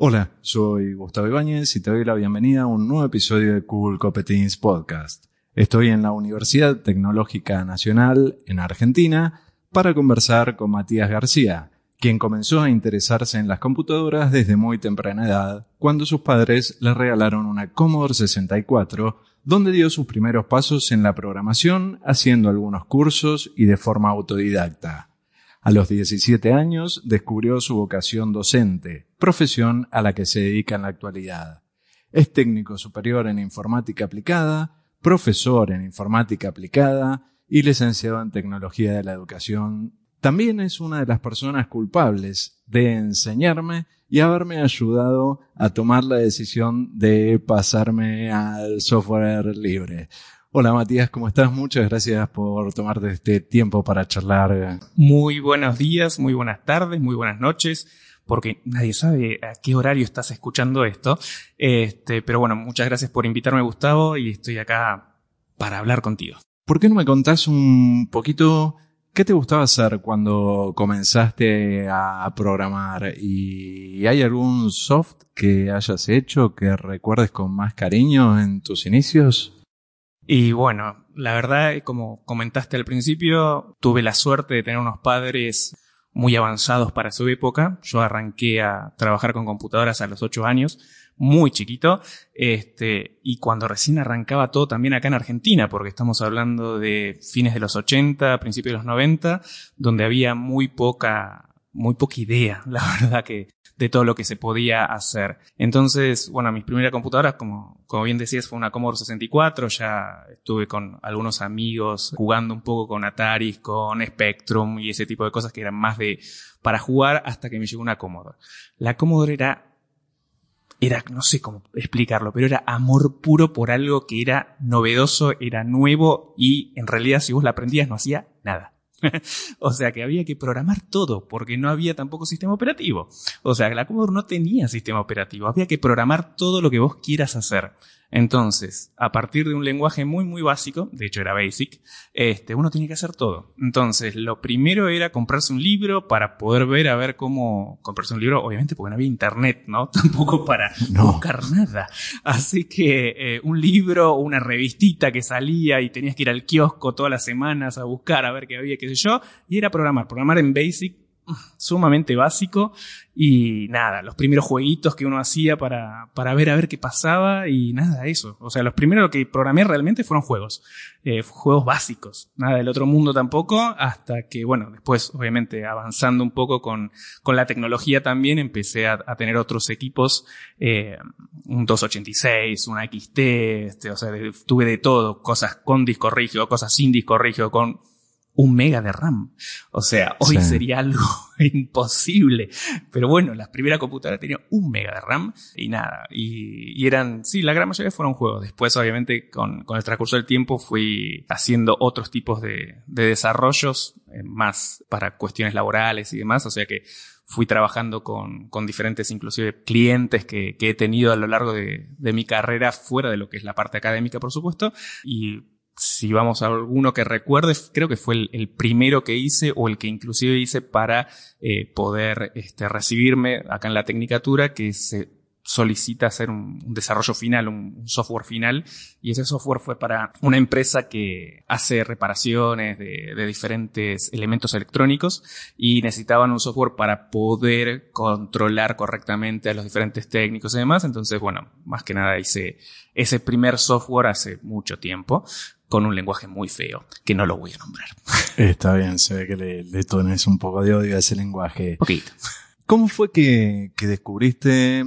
Hola, soy Gustavo Ibáñez y te doy la bienvenida a un nuevo episodio de Cool Competence Podcast. Estoy en la Universidad Tecnológica Nacional en Argentina para conversar con Matías García, quien comenzó a interesarse en las computadoras desde muy temprana edad, cuando sus padres le regalaron una Commodore 64, donde dio sus primeros pasos en la programación, haciendo algunos cursos y de forma autodidacta. A los 17 años descubrió su vocación docente, profesión a la que se dedica en la actualidad. Es técnico superior en informática aplicada, profesor en informática aplicada y licenciado en tecnología de la educación. También es una de las personas culpables de enseñarme y haberme ayudado a tomar la decisión de pasarme al software libre. Hola Matías, ¿cómo estás? Muchas gracias por tomarte este tiempo para charlar. Muy buenos días, muy buenas tardes, muy buenas noches, porque nadie sabe a qué horario estás escuchando esto. Este, pero bueno, muchas gracias por invitarme, Gustavo, y estoy acá para hablar contigo. ¿Por qué no me contás un poquito qué te gustaba hacer cuando comenzaste a programar? ¿Y hay algún soft que hayas hecho que recuerdes con más cariño en tus inicios? Y bueno, la verdad, como comentaste al principio, tuve la suerte de tener unos padres muy avanzados para su época. Yo arranqué a trabajar con computadoras a los ocho años, muy chiquito, este, y cuando recién arrancaba todo también acá en Argentina, porque estamos hablando de fines de los 80, principios de los 90, donde había muy poca, muy poca idea, la verdad que de todo lo que se podía hacer. Entonces, bueno, mis primeras computadoras, como, como bien decías, fue una Commodore 64, ya estuve con algunos amigos jugando un poco con Atari, con Spectrum y ese tipo de cosas que eran más de para jugar hasta que me llegó una Commodore. La Commodore era era, no sé cómo explicarlo, pero era amor puro por algo que era novedoso, era nuevo y en realidad si vos la aprendías no hacía nada. o sea que había que programar todo porque no había tampoco sistema operativo. O sea, la Commodore no tenía sistema operativo, había que programar todo lo que vos quieras hacer. Entonces, a partir de un lenguaje muy, muy básico, de hecho era basic, este, uno tiene que hacer todo. Entonces, lo primero era comprarse un libro para poder ver a ver cómo comprarse un libro, obviamente porque no había internet, ¿no? Tampoco para buscar nada. Así que eh, un libro, una revistita que salía y tenías que ir al kiosco todas las semanas a buscar a ver qué había, qué sé yo, y era programar, programar en basic sumamente básico y nada, los primeros jueguitos que uno hacía para, para ver a ver qué pasaba y nada, eso. O sea, los primeros que programé realmente fueron juegos, eh, juegos básicos, nada del otro mundo tampoco, hasta que, bueno, después obviamente avanzando un poco con, con la tecnología también empecé a, tener otros equipos, eh, un 286, una XT, este, o sea, tuve de todo, cosas con disco rígido, cosas sin disco rígido, con un mega de RAM. O sea, hoy sería algo imposible. Pero bueno, las primeras computadoras tenían un mega de RAM y nada. Y, eran, sí, la gran mayoría fueron juegos. Después, obviamente, con, con el transcurso del tiempo fui haciendo otros tipos de, de desarrollos, eh, más para cuestiones laborales y demás. O sea que fui trabajando con, con diferentes, inclusive, clientes que, que he tenido a lo largo de, de mi carrera fuera de lo que es la parte académica, por supuesto. Y si vamos a alguno que recuerde, creo que fue el, primero que hice o el que inclusive hice para eh, poder este, recibirme acá en la tecnicatura, que se solicita hacer un, desarrollo final, un, software final, y ese software fue para una empresa que hace reparaciones de, de, diferentes elementos electrónicos y necesitaban un software para poder controlar correctamente a los diferentes técnicos y demás. Entonces, bueno, más que nada hice ese primer software hace mucho tiempo con un lenguaje muy feo, que no lo voy a nombrar. Está bien, se ve que le, le tones un poco de odio a ese lenguaje. Poquito. ¿Cómo fue que, que descubriste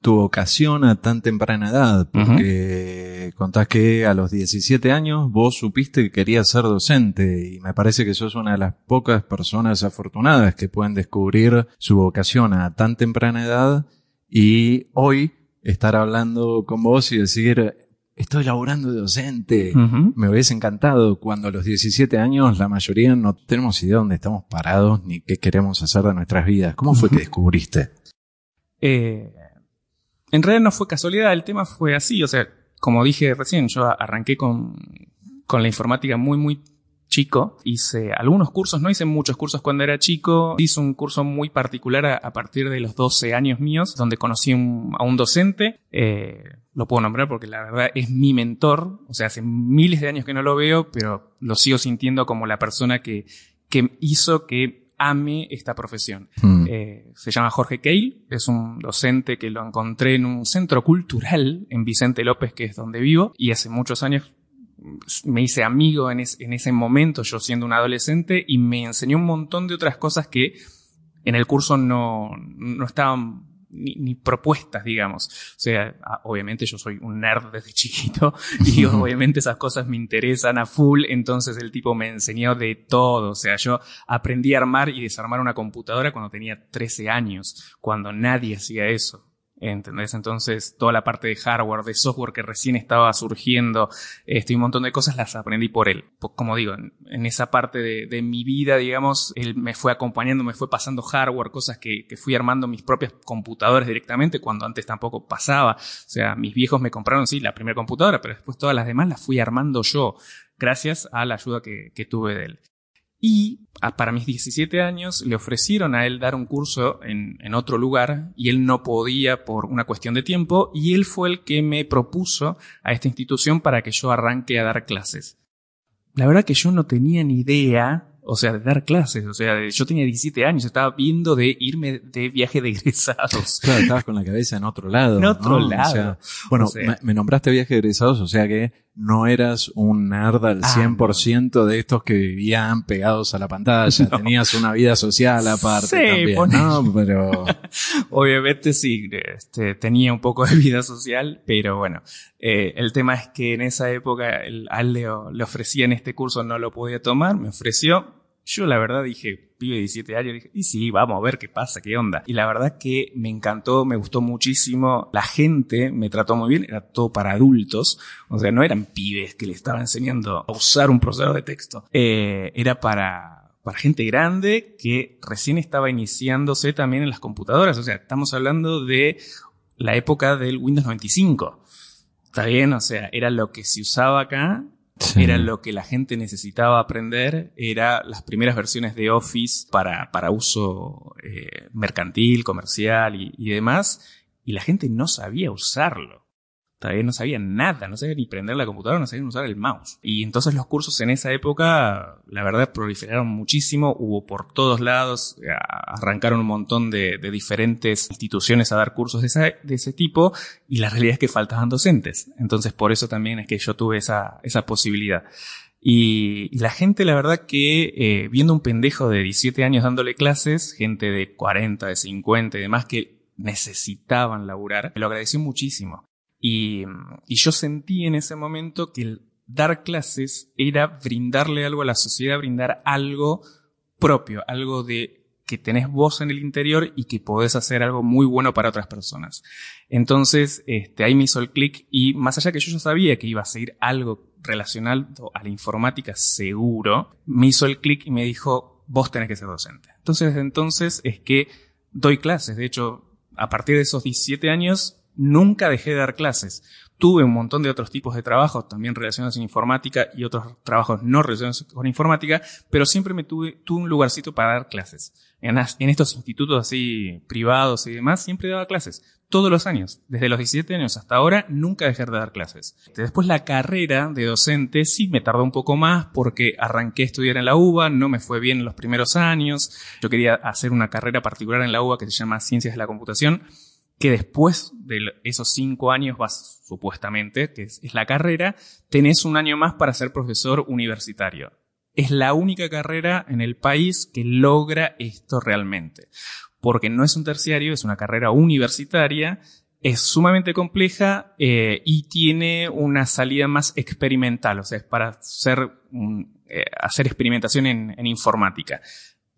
tu vocación a tan temprana edad? Porque contás que a los 17 años vos supiste que querías ser docente y me parece que sos una de las pocas personas afortunadas que pueden descubrir su vocación a tan temprana edad y hoy estar hablando con vos y decir, estoy laburando de docente. Me hubiese encantado cuando a los 17 años la mayoría no tenemos idea de dónde estamos parados ni qué queremos hacer de nuestras vidas. ¿Cómo fue que descubriste? Eh, en realidad no fue casualidad, el tema fue así. O sea, como dije recién, yo arranqué con, con la informática muy, muy chico. Hice algunos cursos, no hice muchos cursos cuando era chico. Hice un curso muy particular a, partir de los 12 años míos, donde conocí a un docente. Eh, lo puedo nombrar porque la verdad es mi mentor. O sea, hace miles de años que no lo veo, pero lo sigo sintiendo como la persona que, que hizo que ame esta profesión. Hmm. Eh, se llama Jorge Keil, es un docente que lo encontré en un centro cultural en Vicente López, que es donde vivo, y hace muchos años me hice amigo en, ese momento, yo siendo un adolescente, y me enseñó un montón de otras cosas que en el curso no, no estaban ni, propuestas, digamos. O sea, ah, obviamente yo soy un nerd desde chiquito y obviamente esas cosas me interesan a full, entonces el tipo me enseñó de todo. O sea, yo aprendí a armar y desarmar una computadora cuando tenía 13 años, cuando nadie hacía eso. ¿Entendés? Entonces, toda la parte de hardware, de software que recién estaba surgiendo, este, un montón de cosas las aprendí por él. Como digo, en, esa parte de, mi vida, digamos, él me fue acompañando, me fue pasando hardware, cosas que, fui armando mis propias computadoras directamente, cuando antes tampoco pasaba. O sea, mis viejos me compraron, sí, la primera computadora, pero después todas las demás las fui armando yo, gracias a la ayuda que tuve de él. Y para mis 17 años le ofrecieron a él dar un curso en, en, otro lugar y él no podía por una cuestión de tiempo y él fue el que me propuso a esta institución para que yo arranque a dar clases. La verdad que yo no tenía ni idea o sea, de dar clases. O sea, yo tenía 17 años, estaba viendo de irme de viaje de egresados. Claro, estabas con la cabeza en otro lado. En otro lado. bueno, me, nombraste viaje de egresados, o sea que no eras un nerd al 100% ah, de estos que vivían pegados a la pantalla. Tenías una vida social aparte sí, también, ¿no? Pero... Obviamente sí, este, tenía un poco de vida social, pero bueno, eh, el tema es que en esa época el, a él le, le ofrecían este curso, no lo podía tomar, me ofreció, yo la verdad dije, pibe de 17 años, dije, y sí, vamos a ver qué pasa, qué onda. Y la verdad que me encantó, me gustó muchísimo. La gente me trató muy bien, era todo para adultos. O sea, no eran pibes que le estaban enseñando a usar un procesador de texto. Eh, era para, para gente grande que recién estaba iniciándose también en las computadoras. O sea, estamos hablando de la época del Windows 95. Está bien, o sea, era lo que se usaba acá era lo que la gente necesitaba aprender, era las primeras versiones de Office para, para uso eh, mercantil, comercial y, y demás, y la gente no sabía usarlo. Todavía no sabían nada, no sabían ni prender la computadora, no sabían usar el mouse. Y entonces los cursos en esa época, la verdad, proliferaron muchísimo, hubo por todos lados, arrancaron un montón de, diferentes instituciones a dar cursos de, de, ese tipo, y la realidad es que faltaban docentes. Entonces por eso también es que yo tuve esa, esa posibilidad. Y, la gente, la verdad que eh, viendo un pendejo de 17 años dándole clases, gente de 40, de 50 y demás que necesitaban laburar, me lo agradeció muchísimo. Y, y yo sentí en ese momento que el dar clases era brindarle algo a la sociedad, brindar algo propio, algo de que tenés voz en el interior y que podés hacer algo muy bueno para otras personas. Entonces, este, ahí me hizo el clic y más allá que yo ya sabía que iba a seguir algo relacionado a la informática seguro, me hizo el clic y me dijo, vos tenés que ser docente. Entonces, desde entonces es que doy clases. De hecho, a partir de esos 17 años, nunca dejé de dar clases. Tuve un montón de otros tipos de trabajos, también relacionados con informática y otros trabajos no relacionados con informática, pero siempre me tuve, tuve un lugarcito para dar clases. En, estos institutos así privados y demás, siempre daba clases. Todos los años. Desde los 17 años hasta ahora, nunca dejé de dar clases. Después la carrera de docente sí me tardó un poco más porque arranqué a estudiar en la UBA, no me fue bien en los primeros años. Yo quería hacer una carrera particular en la UBA que se llama Ciencias de la Computación que después de esos cinco años vas, supuestamente, que es, la carrera, tenés un año más para ser profesor universitario. Es la única carrera en el país que logra esto realmente. Porque no es un terciario, es una carrera universitaria, es sumamente compleja eh, y tiene una salida más experimental, o sea, es para hacer, eh, hacer experimentación en informática.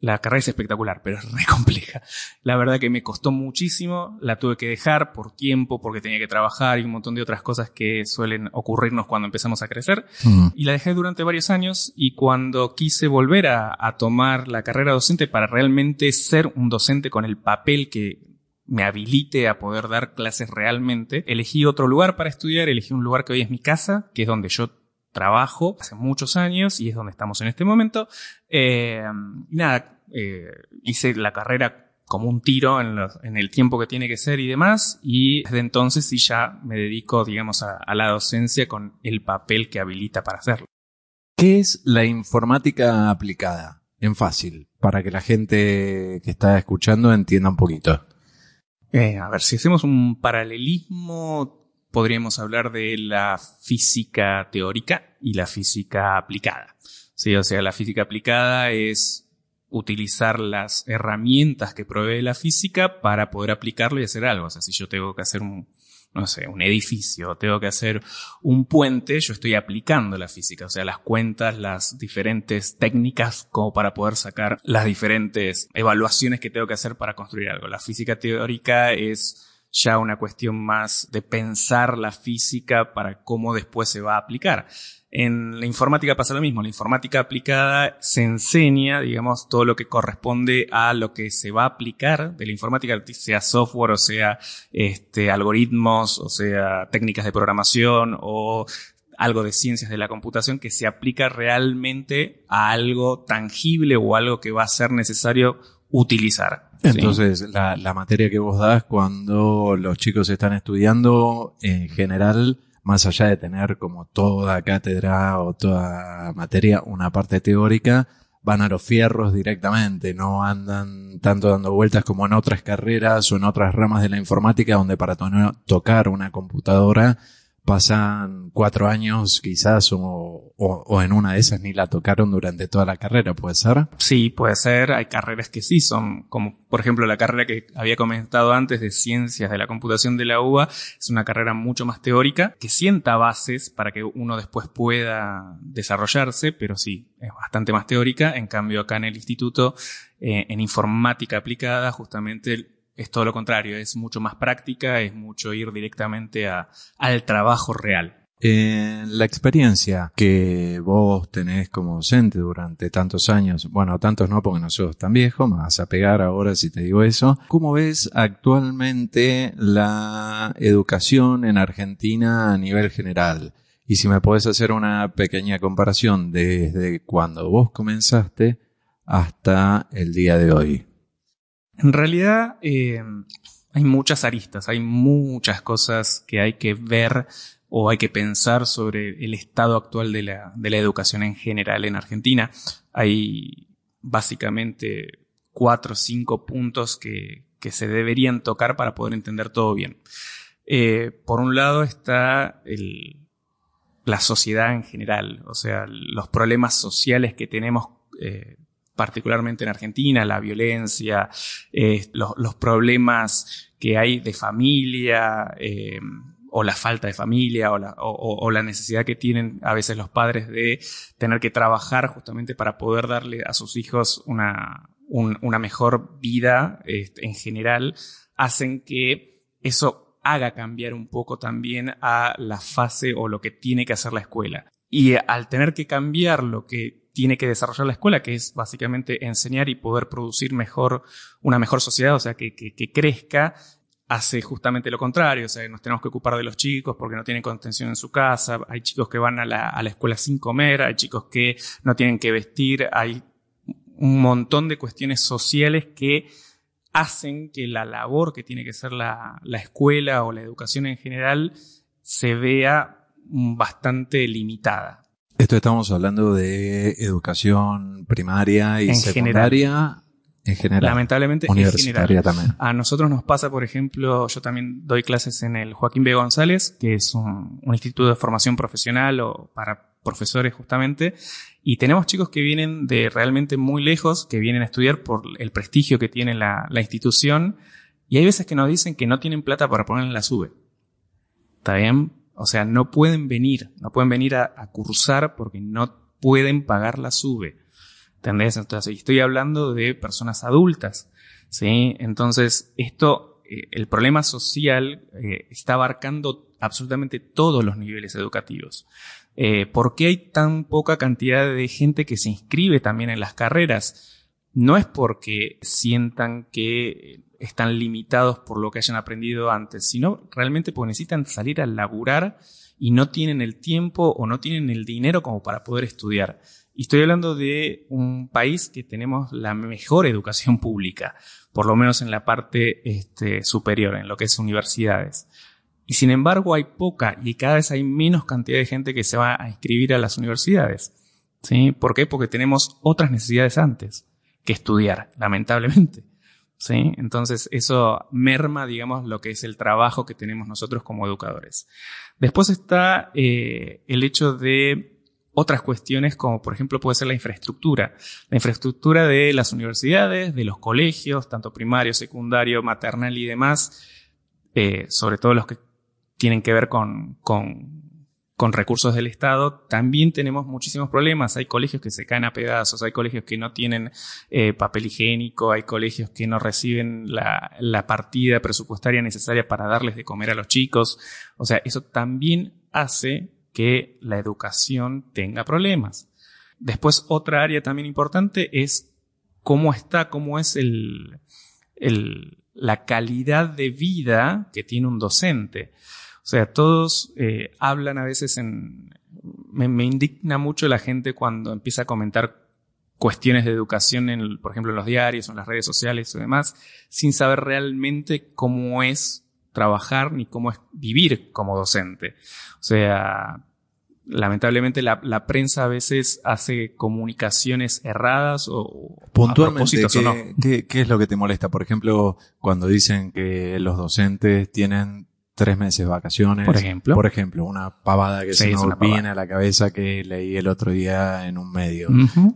La carrera es espectacular, pero es re compleja. La verdad que me costó muchísimo, la tuve que dejar por tiempo, porque tenía que trabajar y un montón de otras cosas que suelen ocurrirnos cuando empezamos a crecer. Mm. Y la dejé durante varios años y cuando quise volver a, a tomar la carrera docente para realmente ser un docente con el papel que me habilite a poder dar clases realmente, elegí otro lugar para estudiar, elegí un lugar que hoy es mi casa, que es donde yo trabajo hace muchos años y es donde estamos en este momento. Eh, nada, eh, hice la carrera como un tiro en, el tiempo que tiene que ser y demás, y desde entonces sí ya me dedico, digamos, a, la docencia con el papel que habilita para hacerlo. ¿Qué es la informática aplicada? En fácil, para que la gente que está escuchando entienda un poquito. Eh, a ver, si hacemos un paralelismo, podríamos hablar de la física teórica y la física aplicada. Sí, o sea, la física aplicada es utilizar las herramientas que provee la física para poder aplicarlo y hacer algo. O sea, si yo tengo que hacer un, no sé, un edificio, tengo que hacer un puente, yo estoy aplicando la física, o sea, las cuentas, las diferentes técnicas como para poder sacar las diferentes evaluaciones que tengo que hacer para construir algo. La física teórica es ya una cuestión más de pensar la física para cómo después se va a aplicar. En la informática pasa lo mismo. La informática aplicada se enseña, digamos, todo lo que corresponde a lo que se va a aplicar de la informática, sea software o sea este, algoritmos o sea técnicas de programación o algo de ciencias de la computación que se aplica realmente a algo tangible o algo que va a ser necesario utilizar. Entonces, la, materia que vos das cuando los chicos están estudiando, en general, más allá de tener como toda cátedra o toda materia una parte teórica, van a los fierros directamente, no andan tanto dando vueltas como en otras carreras o en otras ramas de la informática donde para tocar una computadora pasan cuatro años quizás o, o, en una de esas ni la tocaron durante toda la carrera, ¿puede ser? Sí, puede ser. Hay carreras que sí son, como por ejemplo la carrera que había comentado antes de Ciencias de la Computación de la UBA, es una carrera mucho más teórica, que sienta bases para que uno después pueda desarrollarse, pero sí, es bastante más teórica. En cambio, acá en el instituto, eh, en informática aplicada, justamente es todo lo contrario, es mucho más práctica, es mucho ir directamente a, al trabajo real. En la experiencia que vos tenés como docente durante tantos años, bueno, tantos no porque no sos tan viejo, me vas a pegar ahora si te digo eso, ¿cómo ves actualmente la educación en Argentina a nivel general? Y si me podés hacer una pequeña comparación desde cuando vos comenzaste hasta el día de hoy. En realidad eh, hay muchas aristas, hay muchas cosas que hay que ver o hay que pensar sobre el estado actual de la, educación en general en Argentina. Hay básicamente cuatro o cinco puntos que, se deberían tocar para poder entender todo bien. Eh, por un lado está la sociedad en general, o sea, los problemas sociales que tenemos eh, particularmente en Argentina, la violencia, eh, los, problemas que hay de familia, eh, o la falta de familia, o la, necesidad que tienen a veces los padres de tener que trabajar justamente para poder darle a sus hijos una, una mejor vida en general, hacen que eso haga cambiar un poco también a la fase o lo que tiene que hacer la escuela. Y al tener que cambiar lo que tiene que desarrollar la escuela, que es básicamente enseñar y poder producir mejor, una mejor sociedad, o sea, que, crezca, hace justamente lo contrario, o sea, nos tenemos que ocupar de los chicos porque no tienen contención en su casa, hay chicos que van a la, a la escuela sin comer, hay chicos que no tienen que vestir, hay un montón de cuestiones sociales que hacen que la labor que tiene que ser la escuela o la educación en general se vea bastante limitada. Esto estamos hablando de educación primaria y secundaria. En general. Lamentablemente, universitaria también. A nosotros nos pasa, por ejemplo, yo también doy clases en el Joaquín B. González, que es un, instituto de formación profesional o para profesores justamente, y tenemos chicos que vienen de realmente muy lejos, que vienen a estudiar por el prestigio que tiene la, la institución, y hay veces que nos dicen que no tienen plata para poner en la SUBE. ¿Está bien? O sea, no pueden venir, no pueden venir a, cursar porque no pueden pagar la SUBE. ¿Entendés? Entonces, estoy hablando de personas adultas. ¿Sí? Entonces, esto, eh, el problema social eh, está abarcando absolutamente todos los niveles educativos. Eh, ¿Por qué hay tan poca cantidad de gente que se inscribe también en las carreras? No es porque sientan que están limitados por lo que hayan aprendido antes, sino realmente porque necesitan salir a laburar y no tienen el tiempo o no tienen el dinero como para poder estudiar. Y estoy hablando de un país que tenemos la mejor educación pública, por lo menos en la parte este, superior, en lo que es universidades. Y sin embargo hay poca y cada vez hay menos cantidad de gente que se va a inscribir a las universidades. ¿Sí? ¿Por qué? Porque tenemos otras necesidades antes que estudiar, lamentablemente. ¿Sí? Entonces eso merma, digamos, lo que es el trabajo que tenemos nosotros como educadores. Después está eh, el hecho de otras cuestiones como por ejemplo puede ser la infraestructura. La infraestructura de las universidades, de los colegios, tanto primario, secundario, maternal y demás, eh, sobre todo los que tienen que ver con, con, con recursos del Estado, también tenemos muchísimos problemas. Hay colegios que se caen a pedazos, hay colegios que no tienen eh, papel higiénico, hay colegios que no reciben la, la partida presupuestaria necesaria para darles de comer a los chicos. O sea, eso también hace que la educación tenga problemas. Después, otra área también importante es cómo está, cómo es el, el, la calidad de vida que tiene un docente. O sea, todos eh, hablan a veces en... Me, me, indigna mucho la gente cuando empieza a comentar cuestiones de educación, en, por ejemplo, en los diarios o en las redes sociales y demás, sin saber realmente cómo es trabajar ni cómo es vivir como docente. O sea, lamentablemente la, la, prensa a veces hace comunicaciones erradas o puntualmente ¿qué, o no. ¿qué, ¿qué, es lo que te molesta? Por ejemplo, cuando dicen que los docentes tienen tres meses de vacaciones. Por ejemplo. Por ejemplo, una pavada que sí, se nos viene a la cabeza que leí el otro día en un medio. Uh -huh.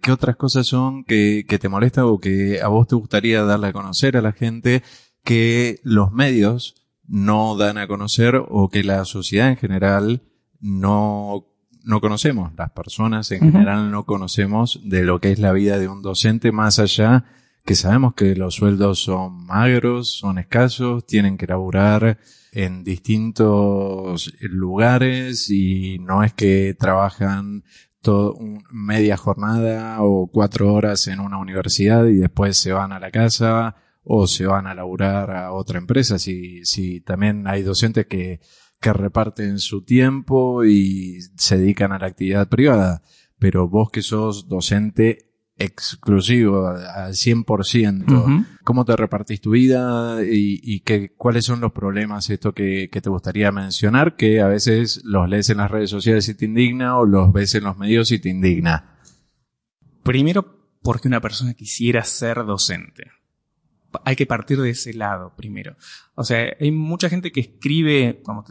¿Qué otras cosas son que, que te molestan o que a vos te gustaría darle a conocer a la gente que los medios no dan a conocer o que la sociedad en general no, no conocemos? Las personas en uh -huh. general no conocemos de lo que es la vida de un docente más allá que sabemos que los sueldos son magros, son escasos, tienen que laburar en distintos lugares y no es que trabajan todo, media jornada o cuatro horas en una universidad y después se van a la casa o se van a laburar a otra empresa. Si, si también hay docentes que, que reparten su tiempo y se dedican a la actividad privada. Pero vos que sos docente exclusivo al 100%. Uh -huh. ¿Cómo te repartís tu vida y, y qué, cuáles son los problemas esto que, que, te gustaría mencionar que a veces los lees en las redes sociales y te indigna o los ves en los medios y te indigna? Primero, porque una persona quisiera ser docente. Hay que partir de ese lado primero. O sea, hay mucha gente que escribe, como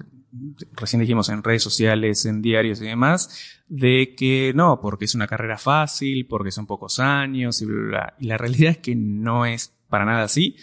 recién dijimos en redes sociales, en diarios y demás, de que no, porque es una carrera fácil, porque son pocos años y bla, bla, bla. Y la realidad es que no es para nada así.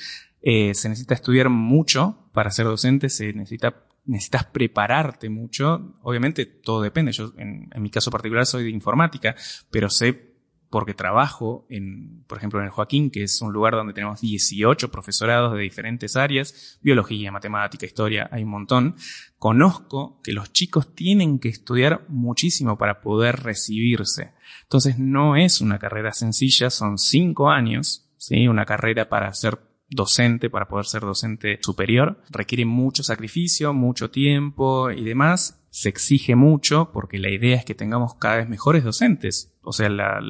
Eh, se necesita estudiar mucho para ser docente, se necesita, necesitas prepararte mucho. Obviamente todo depende. Yo, en, en mi caso particular, soy de informática, pero sé porque trabajo en, por ejemplo, en el Joaquín, que es un lugar donde tenemos 18 profesorados de diferentes áreas, biología, matemática, historia, hay un montón. Conozco que los chicos tienen que estudiar muchísimo para poder recibirse. Entonces no es una carrera sencilla, son cinco años, ¿sí? Una carrera para ser docente, para poder ser docente superior, requiere mucho sacrificio, mucho tiempo y demás. Se exige mucho porque la idea es que tengamos cada vez mejores docentes. O sea, la,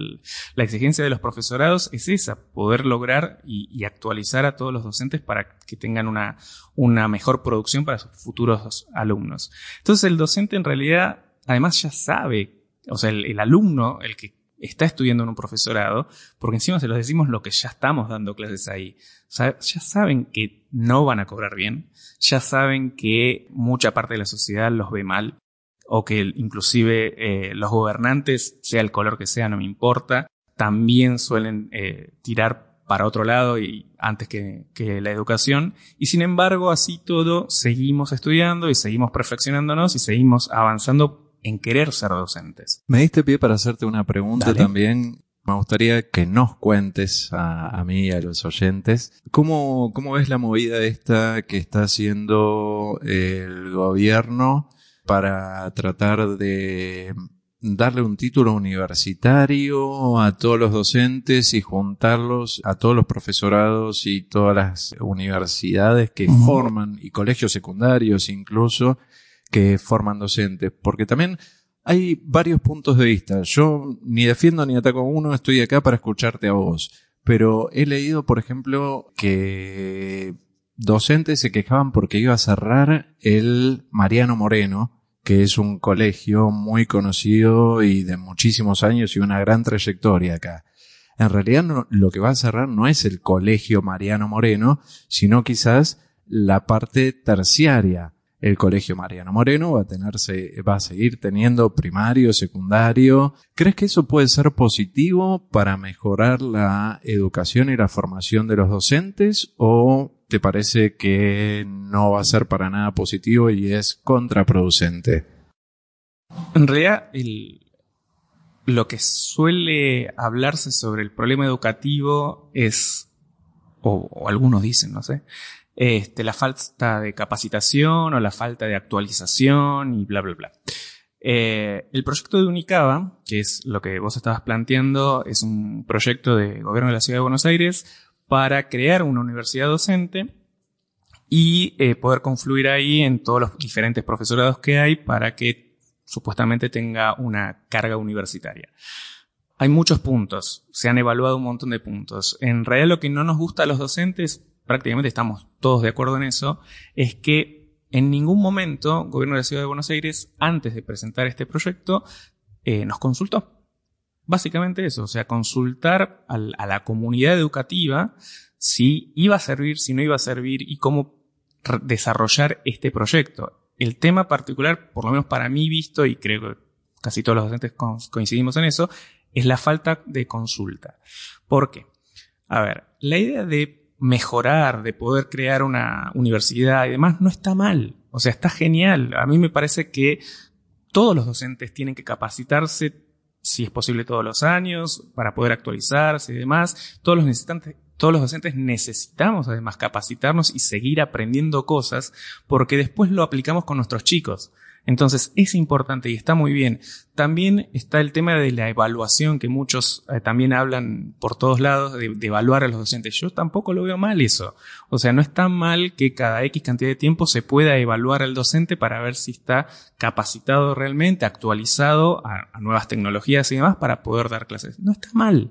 exigencia de los profesorados es esa, poder lograr y, y, actualizar a todos los docentes para que tengan una, mejor producción para sus futuros alumnos. Entonces el docente en realidad además ya sabe, o sea, el alumno, el que está estudiando en un profesorado, porque encima se los decimos lo que ya estamos dando clases ahí. Ya saben que no van a cobrar bien, ya saben que mucha parte de la sociedad los ve mal, o que inclusive eh, los gobernantes, sea el color que sea, no me importa, también suelen eh, tirar para otro lado y antes que, que, la educación. Y sin embargo, así todo, seguimos estudiando y seguimos perfeccionándonos y seguimos avanzando en querer ser docentes. Me diste pie para hacerte una pregunta Dale. también. Me gustaría que nos cuentes a, a mí y a los oyentes cómo, cómo ves la movida esta que está haciendo el gobierno para tratar de darle un título universitario a todos los docentes y juntarlos a todos los profesorados y todas las universidades que uh -huh. forman y colegios secundarios incluso que forman docentes, porque también hay varios puntos de vista. Yo ni defiendo ni ataco a uno, estoy acá para escucharte a vos. Pero he leído, por ejemplo, que docentes se quejaban porque iba a cerrar el Mariano Moreno, que es un colegio muy conocido y de muchísimos años y una gran trayectoria acá. En realidad lo que va a cerrar no es el colegio Mariano Moreno, sino quizás la parte terciaria. El colegio Mariano Moreno va a tenerse, va a seguir teniendo primario, secundario. ¿Crees que eso puede ser positivo para mejorar la educación y la formación de los docentes o te parece que no va a ser para nada positivo y es contraproducente? En realidad, lo que suele hablarse sobre el problema educativo es, o, algunos dicen, no sé, este, la falta de capacitación o la falta de actualización y bla, bla, bla. Eh, el proyecto de Unicaba, que es lo que vos estabas planteando, es un proyecto de gobierno de la Ciudad de Buenos Aires para crear una universidad docente y eh, poder confluir ahí en todos los diferentes profesorados que hay para que supuestamente tenga una carga universitaria. Hay muchos puntos, se han evaluado un montón de puntos. En realidad lo que no nos gusta a los docentes, prácticamente estamos todos de acuerdo en eso, es que en ningún momento el gobierno de la Ciudad de Buenos Aires, antes de presentar este proyecto, eh, nos consultó. Básicamente eso, o sea, consultar a la comunidad educativa si iba a servir, si no iba a servir y cómo desarrollar este proyecto. El tema particular, por lo menos para mí visto, y creo que casi todos los docentes coincidimos en eso, es la falta de consulta. ¿Por qué? A ver, la idea de mejorar, de poder crear una universidad y demás, no está mal. O sea, está genial. A mí me parece que todos los docentes tienen que capacitarse si es posible todos los años, para poder actualizarse y demás. Todos los, necesitantes, todos los docentes necesitamos además capacitarnos y seguir aprendiendo cosas porque después lo aplicamos con nuestros chicos. Entonces es importante y está muy bien. También está el tema de la evaluación que muchos eh, también hablan por todos lados de, evaluar a los docentes. Yo tampoco lo veo mal eso. O sea, no está mal que cada X cantidad de tiempo se pueda evaluar al docente para ver si está capacitado realmente, actualizado a, a nuevas tecnologías y demás para poder dar clases. No está mal.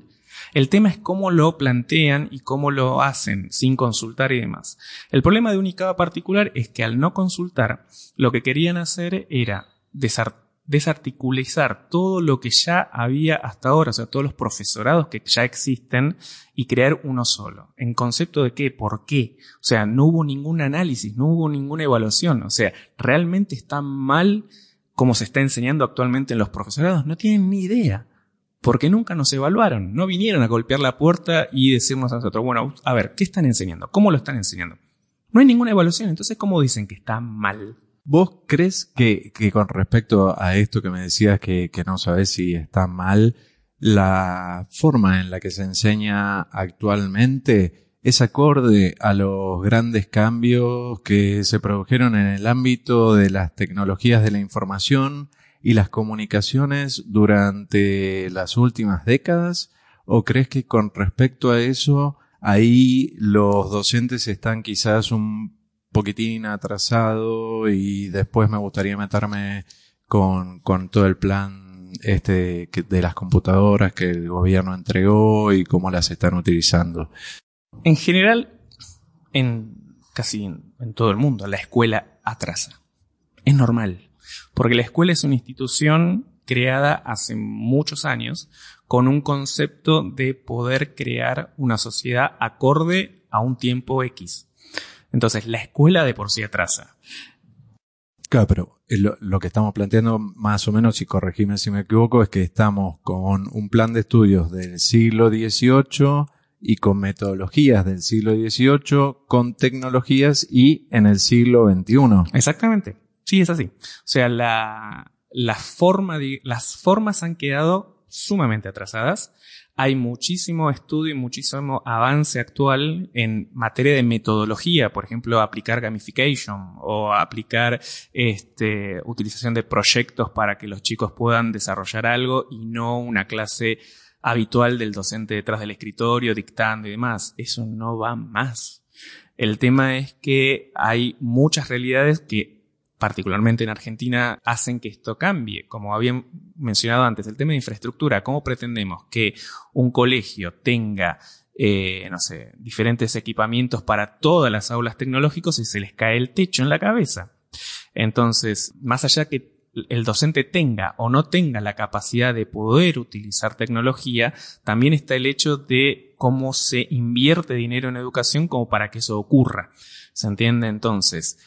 El tema es cómo lo plantean y cómo lo hacen sin consultar y demás. El problema de Unicaba particular es que al no consultar, lo que querían hacer era desarticulizar todo lo que ya había hasta ahora, o sea, todos los profesorados que ya existen y crear uno solo. ¿En concepto de qué? ¿Por qué? O sea, no hubo ningún análisis, no hubo ninguna evaluación. O sea, realmente está mal como se está enseñando actualmente en los profesorados. No tienen ni idea porque nunca nos evaluaron, no vinieron a golpear la puerta y decirnos a nosotros, bueno, a ver, ¿qué están enseñando? ¿Cómo lo están enseñando? No hay ninguna evaluación, entonces ¿cómo dicen que está mal? ¿Vos crees que, que con respecto a esto que me decías que, que no sabes si está mal, la forma en la que se enseña actualmente es acorde a los grandes cambios que se produjeron en el ámbito de las tecnologías de la información, y las comunicaciones durante las últimas décadas? ¿O crees que con respecto a eso, ahí los docentes están quizás un poquitín atrasados y después me gustaría meterme con, con todo el plan este de las computadoras que el gobierno entregó y cómo las están utilizando? En general, en casi en todo el mundo, la escuela atrasa. Es normal. Porque la escuela es una institución creada hace muchos años con un concepto de poder crear una sociedad acorde a un tiempo X. Entonces, la escuela de por sí atrasa. Claro, pero lo, que estamos planteando, más o menos, y corregime si me equivoco, es que estamos con un plan de estudios del siglo XVIII y con metodologías del siglo XVIII, con tecnologías y en el siglo XXI. Exactamente. Sí, es así. O sea, la, la forma las formas han quedado sumamente atrasadas. Hay muchísimo estudio y muchísimo avance actual en materia de metodología, por ejemplo, aplicar gamification o aplicar este, utilización de proyectos para que los chicos puedan desarrollar algo y no una clase habitual del docente detrás del escritorio dictando y demás. Eso no va más. El tema es que hay muchas realidades que particularmente en Argentina, hacen que esto cambie. Como había mencionado antes, el tema de infraestructura, ¿cómo pretendemos que un colegio tenga eh, no sé, diferentes equipamientos para todas las aulas tecnológicas y se les cae el techo en la cabeza. Entonces, más allá que el docente tenga o no tenga la capacidad de poder utilizar tecnología, también está el hecho de cómo se invierte dinero en educación como para que eso ocurra. ¿Se entiende? Entonces,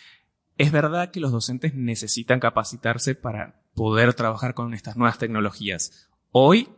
es verdad que los docentes necesitan capacitarse para poder trabajar con estas nuevas tecnologías. Hoy,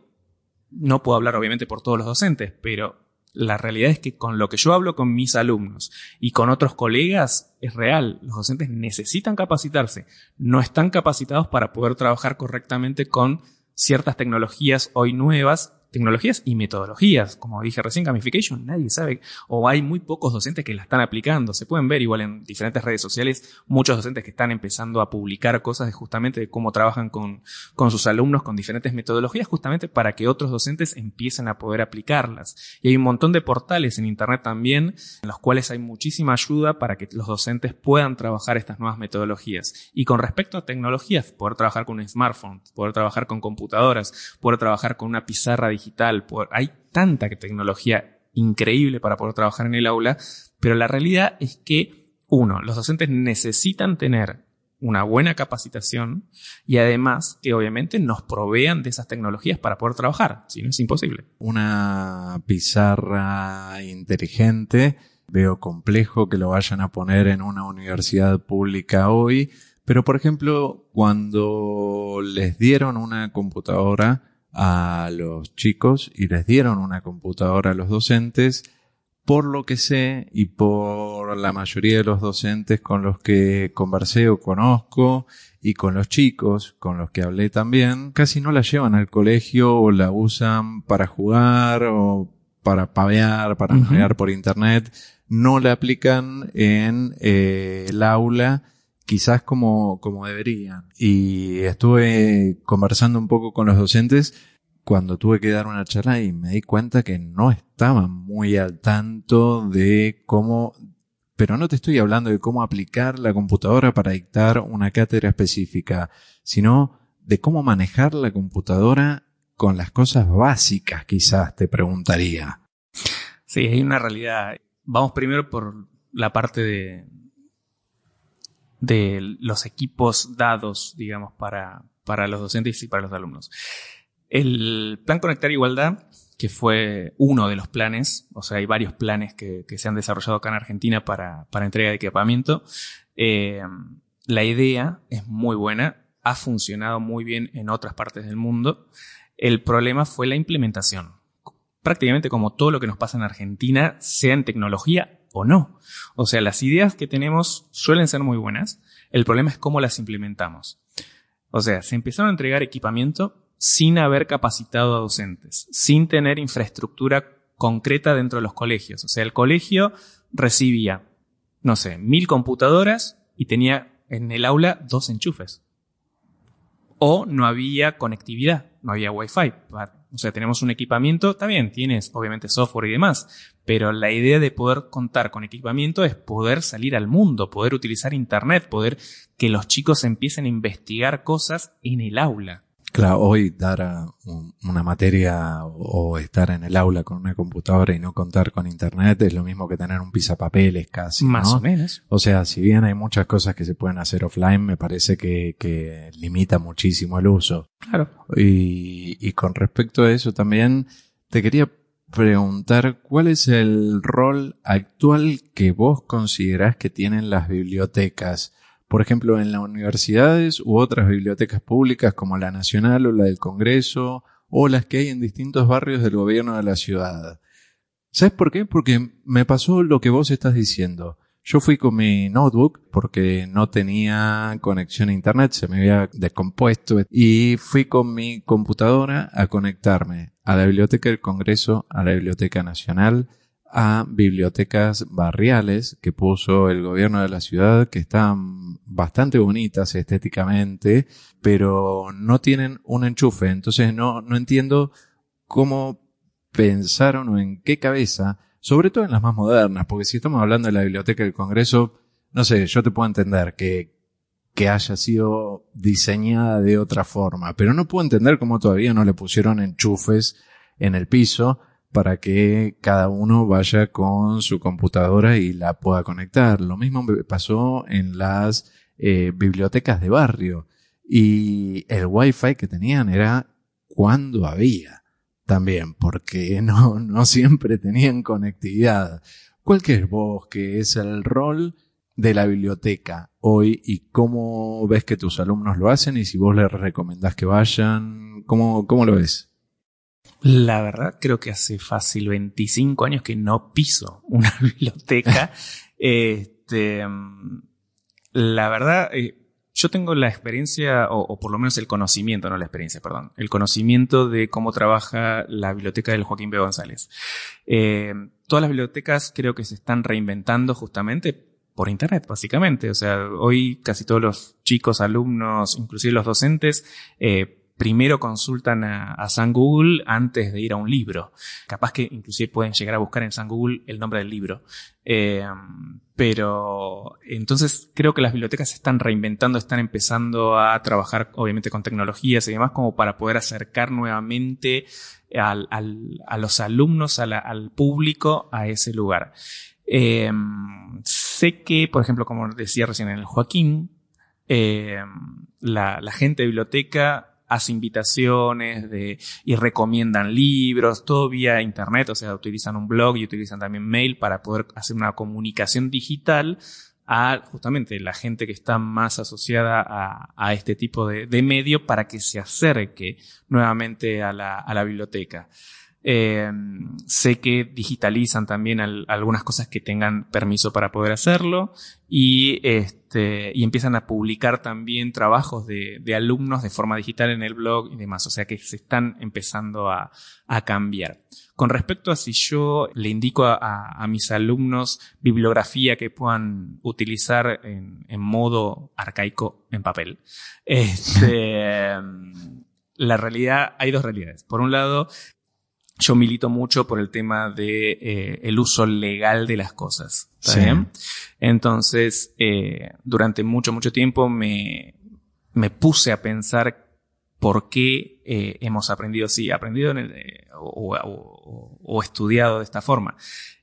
no puedo hablar obviamente por todos los docentes, pero la realidad es que con lo que yo hablo con mis alumnos y con otros colegas es real. Los docentes necesitan capacitarse. No están capacitados para poder trabajar correctamente con ciertas tecnologías hoy nuevas tecnologías y metodologías. Como dije recién, gamification, nadie sabe, o hay muy pocos docentes que la están aplicando. Se pueden ver igual en diferentes redes sociales, muchos docentes que están empezando a publicar cosas de justamente de cómo trabajan con, con sus alumnos con diferentes metodologías, justamente para que otros docentes empiecen a poder aplicarlas. Y hay un montón de portales en Internet también, en los cuales hay muchísima ayuda para que los docentes puedan trabajar estas nuevas metodologías. Y con respecto a tecnologías, poder trabajar con un smartphone, poder trabajar con computadoras, poder trabajar con una pizarra digital, hay tanta tecnología increíble para poder trabajar en el aula, pero la realidad es que, uno, los docentes necesitan tener una buena capacitación y además que obviamente nos provean de esas tecnologías para poder trabajar, si no es imposible. Una pizarra inteligente, veo complejo que lo vayan a poner en una universidad pública hoy, pero por ejemplo, cuando les dieron una computadora, a los chicos y les dieron una computadora a los docentes. Por lo que sé y por la mayoría de los docentes con los que conversé o conozco y con los chicos con los que hablé también, casi no la llevan al colegio o la usan para jugar o para pavear, para navegar por internet. No la aplican en eh, el aula quizás como, como deberían. Y estuve conversando un poco con los docentes cuando tuve que dar una charla y me di cuenta que no estaban muy al tanto de cómo, pero no te estoy hablando de cómo aplicar la computadora para dictar una cátedra específica, sino de cómo manejar la computadora con las cosas básicas, quizás te preguntaría. Sí, hay una realidad. Vamos primero por la parte de, de los equipos dados, digamos, para, para los docentes y para los alumnos. El plan Conectar Igualdad, que fue uno de los planes, o sea, hay varios planes que, se han desarrollado acá en Argentina para, para entrega de equipamiento. Eh, la idea es muy buena, ha funcionado muy bien en otras partes del mundo. El problema fue la implementación. Prácticamente como todo lo que nos pasa en Argentina, sea en tecnología o no. O sea, las ideas que tenemos suelen ser muy buenas. El problema es cómo las implementamos. O sea, se empezaron a entregar equipamiento sin haber capacitado a docentes, sin tener infraestructura concreta dentro de los colegios. O sea, el colegio recibía, no sé, mil computadoras y tenía en el aula dos enchufes. O no había conectividad, no había wifi. O sea, tenemos un equipamiento, también tienes obviamente software y demás, pero la idea de poder contar con equipamiento es poder salir al mundo, poder utilizar Internet, poder que los chicos empiecen a investigar cosas en el aula. Claro, hoy dar una materia o estar en el aula con una computadora y no contar con internet es lo mismo que tener un pisapapeles casi. Más o menos. O sea, si bien hay muchas cosas que se pueden hacer offline, me parece que, que limita muchísimo el uso. Claro. Y, y con respecto a eso también, te quería preguntar cuál es el rol actual que vos considerás que tienen las bibliotecas por ejemplo, en las universidades u otras bibliotecas públicas como la Nacional o la del Congreso o las que hay en distintos barrios del gobierno de la ciudad. ¿Sabes por qué? Porque me pasó lo que vos estás diciendo. Yo fui con mi notebook porque no tenía conexión a internet, se me había descompuesto y fui con mi computadora a conectarme a la Biblioteca del Congreso, a la Biblioteca Nacional, a bibliotecas barriales que puso el gobierno de la ciudad que están bastante bonitas estéticamente, pero no tienen un enchufe. Entonces no, no entiendo cómo pensaron o en qué cabeza, sobre todo en las más modernas, porque si estamos hablando de la biblioteca del Congreso, no sé, yo te puedo entender que que haya sido diseñada de otra forma, pero no puedo entender cómo todavía no le pusieron enchufes en el piso para que cada uno vaya con su computadora y la pueda conectar. Lo mismo pasó en las eh, bibliotecas de barrio y el wifi que tenían era cuando había también, porque no, no siempre tenían conectividad. ¿Cuál crees vos que es el rol de la biblioteca hoy y cómo ves que tus alumnos lo hacen y si vos les recomendás que vayan? ¿Cómo, cómo lo ves? La verdad, creo que hace fácil 25 años que no piso una biblioteca. este, la verdad, eh, yo tengo la experiencia, o, por lo menos el conocimiento, no la experiencia, perdón, el conocimiento de cómo trabaja la biblioteca del Joaquín B. González. Eh, todas las bibliotecas creo que se están reinventando justamente por Internet, básicamente. O sea, hoy casi todos los chicos, alumnos, inclusive los docentes, eh, primero consultan a, San Google antes de ir a un libro. Capaz que inclusive pueden llegar a buscar en San Google el nombre del libro. Eh, pero entonces creo que las bibliotecas se están reinventando, están empezando a trabajar obviamente con tecnologías y demás como para poder acercar nuevamente al, a los alumnos, al público a ese lugar. Eh, sé que, por ejemplo, como decía recién en el Joaquín, eh, la, la gente de biblioteca hace invitaciones de, y recomiendan libros, todo vía internet, o sea, utilizan un blog y utilizan también mail para poder hacer una comunicación digital a justamente la gente que está más asociada a, a este tipo de, de, medio para que se acerque nuevamente a la, a la biblioteca. Eh, sé que digitalizan también algunas cosas que tengan permiso para poder hacerlo y, este, y empiezan a publicar también trabajos de, de, alumnos de forma digital en el blog y demás. O sea que se están empezando a, a cambiar. Con respecto a si yo le indico a, a, mis alumnos bibliografía que puedan utilizar en, en modo arcaico en papel, este, la realidad, hay dos realidades. Por un lado, yo milito mucho por el tema de eh, el uso legal de las cosas. ¿Está bien? Entonces, eh, durante mucho, mucho tiempo me, me puse a pensar por qué eh, hemos aprendido así, aprendido en el, eh, o, o, o, estudiado de esta forma.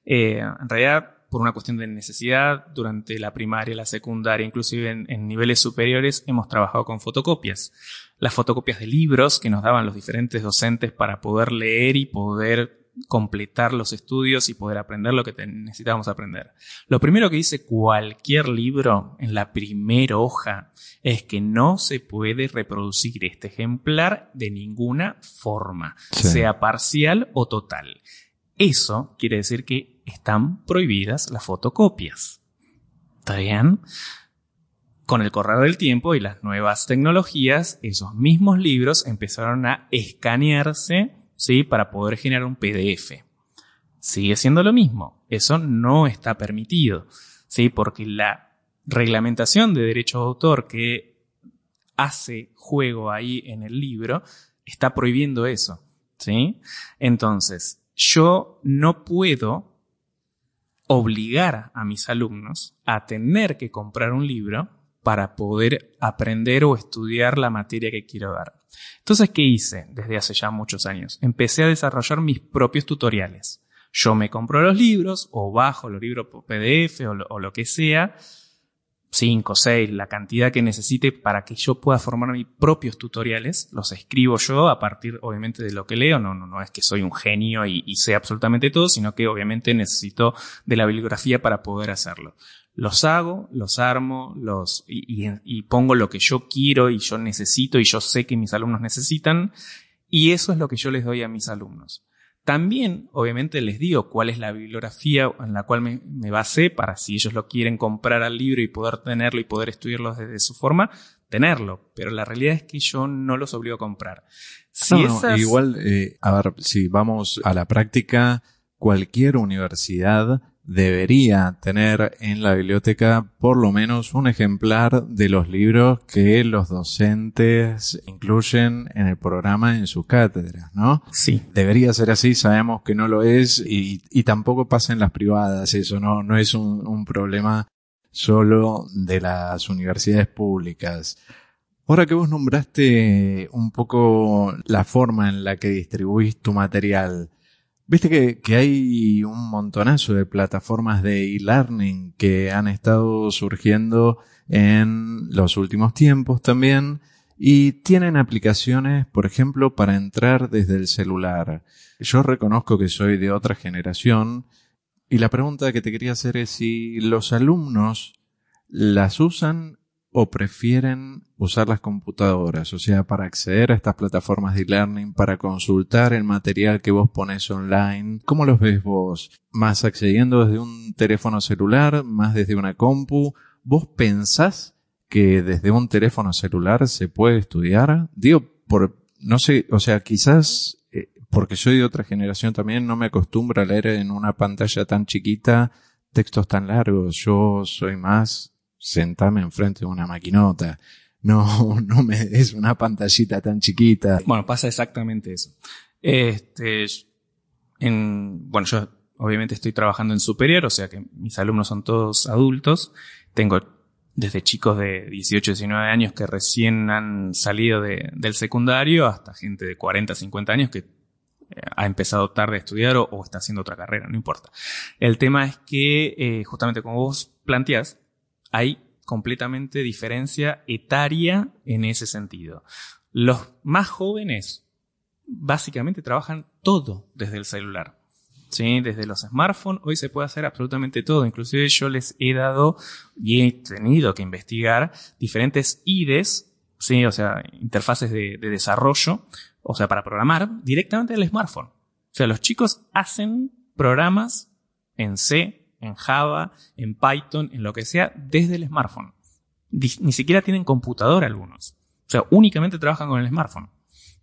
Eh, en realidad, por una cuestión de necesidad, durante la primaria, la secundaria, inclusive en, en niveles superiores, hemos trabajado con fotocopias las fotocopias de libros que nos daban los diferentes docentes para poder leer y poder completar los estudios y poder aprender lo que necesitábamos aprender. Lo primero que dice cualquier libro en la primera hoja es que no se puede reproducir este ejemplar de ninguna forma, sea parcial o total. Eso quiere decir que están prohibidas las fotocopias. ¿Está bien? Con el correr del tiempo y las nuevas tecnologías, esos mismos libros empezaron a escanearse, ¿sí? Para poder generar un PDF. Sigue siendo lo mismo. Eso no está permitido, ¿sí? Porque la reglamentación de derecho de autor que hace juego ahí en el libro está prohibiendo eso, ¿sí? Entonces, yo no puedo obligar a mis alumnos a tener que comprar un libro para poder aprender o estudiar la materia que quiero dar. Entonces, ¿qué hice desde hace ya muchos años? Empecé a desarrollar mis propios tutoriales. Yo me compro los libros o bajo los libros por PDF o lo, que sea, 5, 6, la cantidad que necesite para que yo pueda formar mis propios tutoriales. Los escribo yo a partir, obviamente, de lo que leo. No, no, no es que soy un genio y sé absolutamente todo, sino que obviamente necesito de la bibliografía para poder hacerlo los hago, los armo, los, y, y, y, pongo lo que yo quiero y yo necesito y yo sé que mis alumnos necesitan. Y eso es lo que yo les doy a mis alumnos. También, obviamente, les digo cuál es la bibliografía en la cual me, me basé para si ellos lo quieren comprar al libro y poder tenerlo y poder estudiarlo desde su forma, tenerlo. Pero la realidad es que yo no los obligo a comprar. Si no, esas... Igual, eh, a ver, si vamos a la práctica, cualquier universidad debería tener en la biblioteca por lo menos un ejemplar de los libros que los docentes incluyen en el programa en sus cátedras, ¿no? Sí. Debería ser así, sabemos que no lo es y, y tampoco pasa en las privadas, eso no, no es un, un problema solo de las universidades públicas. Ahora que vos nombraste un poco la forma en la que distribuís tu material, viste que, hay un montonazo de plataformas de e-learning que han estado surgiendo en los últimos tiempos también y tienen aplicaciones, por ejemplo, para entrar desde el celular. Yo reconozco que soy de otra generación y la pregunta que te quería hacer es si los alumnos las usan o prefieren usar las computadoras, o sea, para acceder a estas plataformas de e-learning, para consultar el material que vos pones online. ¿Cómo los ves vos? ¿Más accediendo desde un teléfono celular? ¿Más desde una compu? ¿Vos pensás que desde un teléfono celular se puede estudiar? Digo, por, no sé, o sea, quizás eh, porque soy de otra generación también no me acostumbro a leer en una pantalla tan chiquita textos tan largos. Yo soy más sentarme enfrente de una maquinota. No, no me es una pantallita tan chiquita. Bueno, pasa exactamente eso. Este, en, bueno, yo obviamente estoy trabajando en superior, o sea que mis alumnos son todos adultos. Tengo desde chicos de 18, 19 años que recién han salido de, del secundario hasta gente de 40, 50 años que eh, ha empezado tarde a estudiar o, está haciendo otra carrera, no importa. El tema es que, eh, justamente como vos planteás, hay completamente diferencia etaria en ese sentido. Los más jóvenes básicamente trabajan todo desde el celular. ¿sí? Desde los smartphones hoy se puede hacer absolutamente todo. Inclusive yo les he dado y he tenido que investigar diferentes IDEs, ¿sí? o sea, interfaces de, de desarrollo, o sea, para programar directamente del smartphone. O sea, los chicos hacen programas en C, en Java, en Python, en lo que sea, desde el smartphone. Ni siquiera tienen computadora algunos. O sea, únicamente trabajan con el smartphone.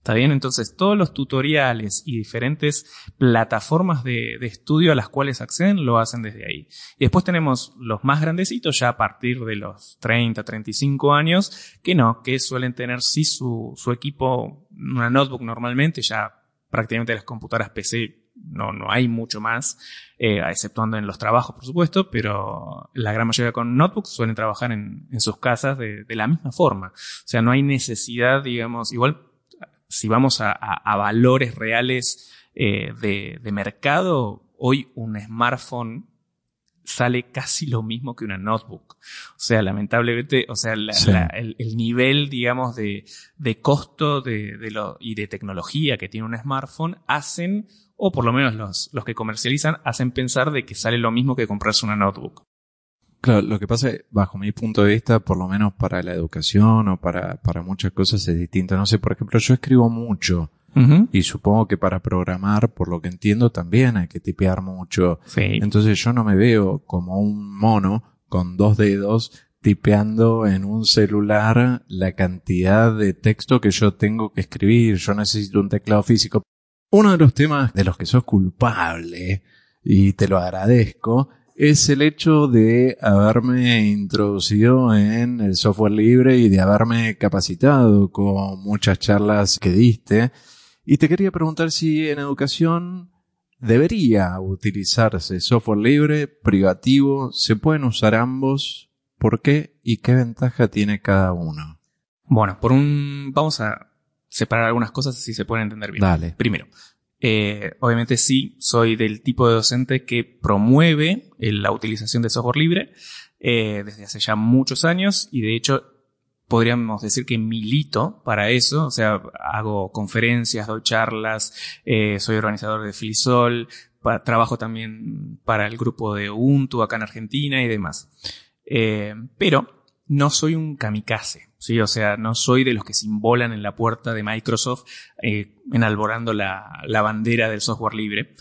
¿Está bien? Entonces, todos los tutoriales y diferentes plataformas de, estudio a las cuales acceden lo hacen desde ahí. Y después tenemos los más grandecitos, ya a partir de los 30, 35 años, que no, que suelen tener sí su, su equipo, una notebook normalmente, ya prácticamente las computadoras PC no, no hay mucho más, eh, exceptuando en los trabajos, por supuesto, pero la gran mayoría con notebooks suelen trabajar en, en sus casas de, de, la misma forma. O sea, no hay necesidad, digamos, igual si vamos a, a, valores reales eh, de, de mercado, hoy un smartphone sale casi lo mismo que una notebook. O sea, lamentablemente, o sea, el, el, nivel, digamos, de, de costo de, de lo, y de tecnología que tiene un smartphone hacen o por lo menos los, los que comercializan, hacen pensar de que sale lo mismo que comprarse una notebook. Claro, lo que pasa es, bajo mi punto de vista, por lo menos para la educación o para, para muchas cosas es distinto. No sé, por ejemplo, yo escribo mucho y supongo que para programar, por lo que entiendo, también hay que tipear mucho. Entonces yo no me veo como un mono con dos dedos tipeando en un celular la cantidad de texto que yo tengo que escribir. Yo necesito un teclado físico. Uno de los temas de los que sos culpable, y te lo agradezco, es el hecho de haberme introducido en el software libre y de haberme capacitado con muchas charlas que diste. Y te quería preguntar si en educación debería utilizarse software libre, privativo, se pueden usar ambos, ¿por qué y qué ventaja tiene cada uno? Bueno, por un, vamos a separar algunas cosas si se pueden entender bien. Dale. Primero, eh, obviamente sí, soy del tipo de docente que promueve la utilización de software libre eh, desde hace ya muchos años y de hecho podríamos decir que milito para eso, o sea, hago conferencias, doy charlas, eh, soy organizador de Filisol, trabajo también para el grupo de Ubuntu acá en Argentina y demás. Eh, pero no soy un kamikaze. Sí, o sea, no soy de los que se en la puerta de Microsoft eh, enalborando la, la bandera del software libre.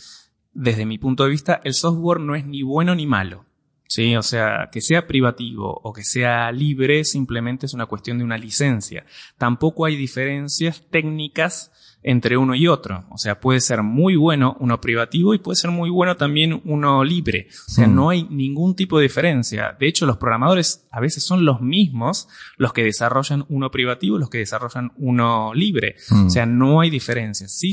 Desde mi punto de vista, el software no es ni bueno ni malo. Sí, o sea, que sea privativo o que sea libre simplemente es una cuestión de una licencia. Tampoco hay diferencias técnicas entre uno y otro. O sea, puede ser muy bueno uno privativo y puede ser muy bueno también uno libre. O sea, mm. no hay ningún tipo de diferencia. De hecho, los programadores a veces son los mismos los que desarrollan uno privativo y los que desarrollan uno libre. O mm. sea, no hay diferencia. Sí,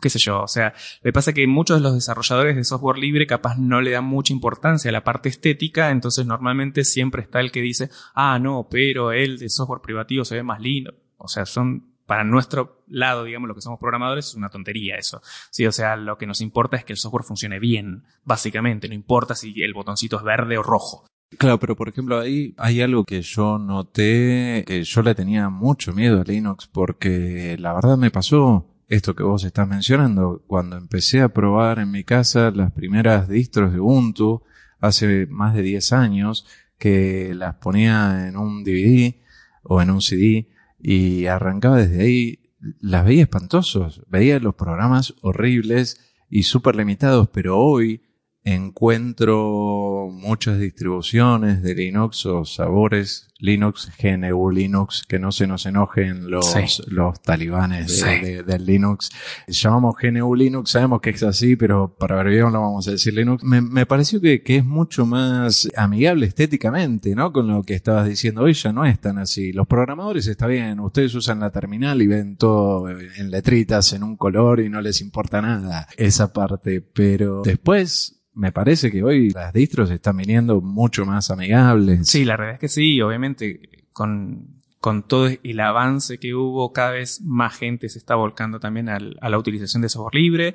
qué sé yo, o sea, me pasa que muchos de los desarrolladores de software libre capaz no le dan mucha importancia a la parte estética, entonces normalmente siempre está el que dice, ah, no, pero el de software privativo se ve más lindo. O sea, son para nuestro lado, digamos, lo que somos programadores, es una tontería eso. Sí, o sea, lo que nos importa es que el software funcione bien, básicamente. No importa si el botoncito es verde o rojo. Claro, pero por ejemplo ahí hay algo que yo noté, que yo le tenía mucho miedo a Linux porque la verdad me pasó esto que vos estás mencionando. Cuando empecé a probar en mi casa las primeras distros de Ubuntu hace más de 10 años, que las ponía en un DVD o en un CD y arrancaba desde ahí, las veía espantosos, veía los programas horribles y súper limitados, pero hoy encuentro muchas distribuciones de Linux o sabores Linux, GNU Linux, que no se nos enojen los, los talibanes de, del Linux. Llamamos GNU Linux, sabemos que es así, pero para ver bien lo vamos a decir Linux. Me, me pareció que, que, es mucho más amigable estéticamente, ¿no? Con lo que estabas diciendo hoy ya no es tan así. Los programadores está bien, ustedes usan la terminal y ven todo en letritas, en un color y no les importa nada esa parte, pero después me parece que hoy las distros están viniendo mucho más amigables. Sí, la verdad es que sí, obviamente con, con todo el avance que hubo, cada vez más gente se está volcando también a la utilización de software libre.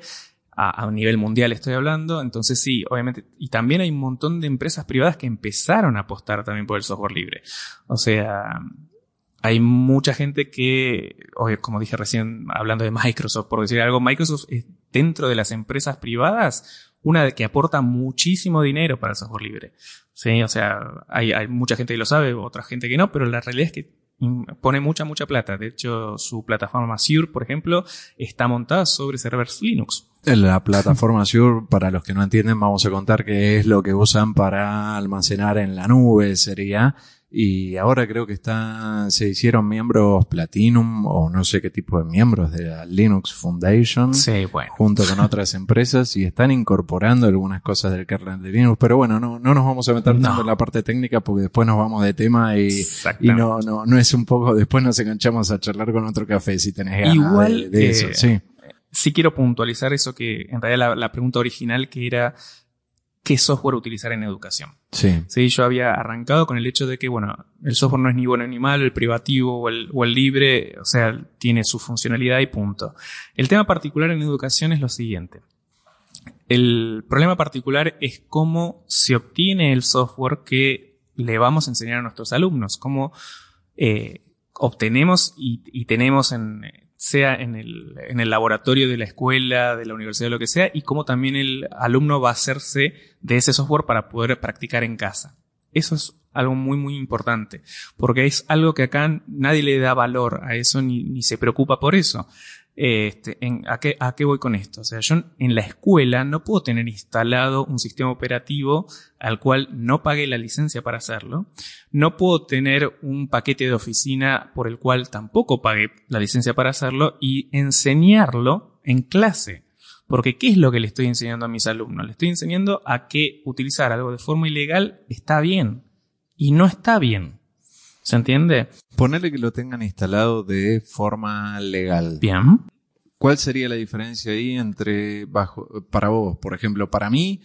A, a, nivel mundial estoy hablando, entonces sí, obviamente, y también hay un montón de empresas privadas que empezaron a apostar también por el software libre. O sea, hay mucha gente que, como dije recién, hablando de Microsoft, por decir algo, Microsoft es dentro de las empresas privadas una que aporta muchísimo dinero para el software libre. Sí, o sea, hay, mucha gente que lo sabe, otra gente que no, pero la realidad es que pone mucha, mucha plata. De hecho, su plataforma Azure, por ejemplo, está montada sobre servers Linux. La plataforma Azure, para los que no entienden, vamos a contar que es lo que usan para almacenar en la nube, sería y ahora creo que está, se hicieron miembros Platinum o no sé qué tipo de miembros de la Linux Foundation. Sí, bueno. Junto con otras empresas y están incorporando algunas cosas del kernel de Linux. Pero bueno, no, no nos vamos a meter tanto en la parte técnica porque después nos vamos de tema y, y no, no, no es un poco, después nos enganchamos a charlar con otro café si tenés ganas Igual, de, eso. Sí. Sí quiero puntualizar eso que en realidad la, la pregunta original que era qué software utilizar en educación. Sí. Sí, yo había arrancado con el hecho de que, bueno, el software no es ni bueno ni malo, el privativo o el, o el libre, o sea, tiene su funcionalidad y punto. El tema particular en educación es lo siguiente. El problema particular es cómo se obtiene el software que le vamos a enseñar a nuestros alumnos, cómo eh, obtenemos y, y tenemos en, sea en el, en el laboratorio de la escuela, de la universidad, lo que sea, y cómo también el alumno va a hacerse de ese software para poder practicar en casa. Eso es algo muy, muy importante, porque es algo que acá nadie le da valor a eso ni, ni se preocupa por eso. Este, en, ¿a, qué, ¿A qué voy con esto? O sea, yo en la escuela no puedo tener instalado un sistema operativo al cual no pague la licencia para hacerlo. No puedo tener un paquete de oficina por el cual tampoco pague la licencia para hacerlo y enseñarlo en clase. Porque ¿qué es lo que le estoy enseñando a mis alumnos? Le estoy enseñando a que utilizar algo de forma ilegal está bien y no está bien. ¿Se entiende? Ponerle que lo tengan instalado de forma legal. Bien. ¿Cuál sería la diferencia ahí entre bajo, para vos? Por ejemplo, para mí,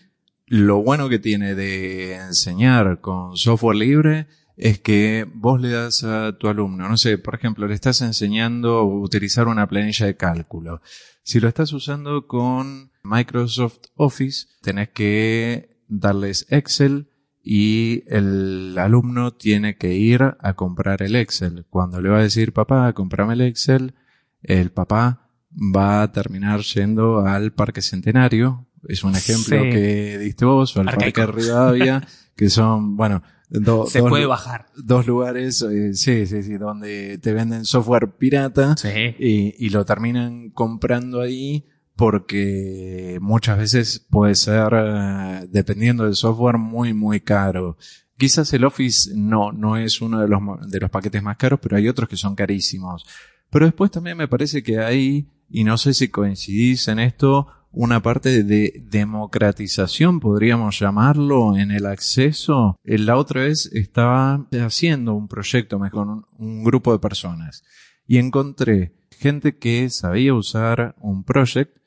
lo bueno que tiene de enseñar con software libre es que vos le das a tu alumno, no sé, por ejemplo, le estás enseñando a utilizar una planilla de cálculo. Si lo estás usando con Microsoft Office, tenés que darles Excel, y el alumno tiene que ir a comprar el Excel. Cuando le va a decir, papá, comprame el Excel, el papá va a terminar yendo al Parque Centenario. Es un ejemplo que diste vos, o al Parque Rivadavia, que son, bueno, se puede bajar. Dos lugares, eh, sí, sí, sí, donde te venden software pirata y, y lo terminan comprando ahí porque muchas veces puede ser, eh, dependiendo del software, muy, muy caro. Quizás el Office no, no es uno de los, de los paquetes más caros, pero hay otros que son carísimos. Pero después también me parece que hay, y no sé si coincidís en esto, una parte de democratización, podríamos llamarlo, en el acceso. Eh, la otra vez estaba haciendo un proyecto con un grupo de personas y encontré gente que sabía usar un project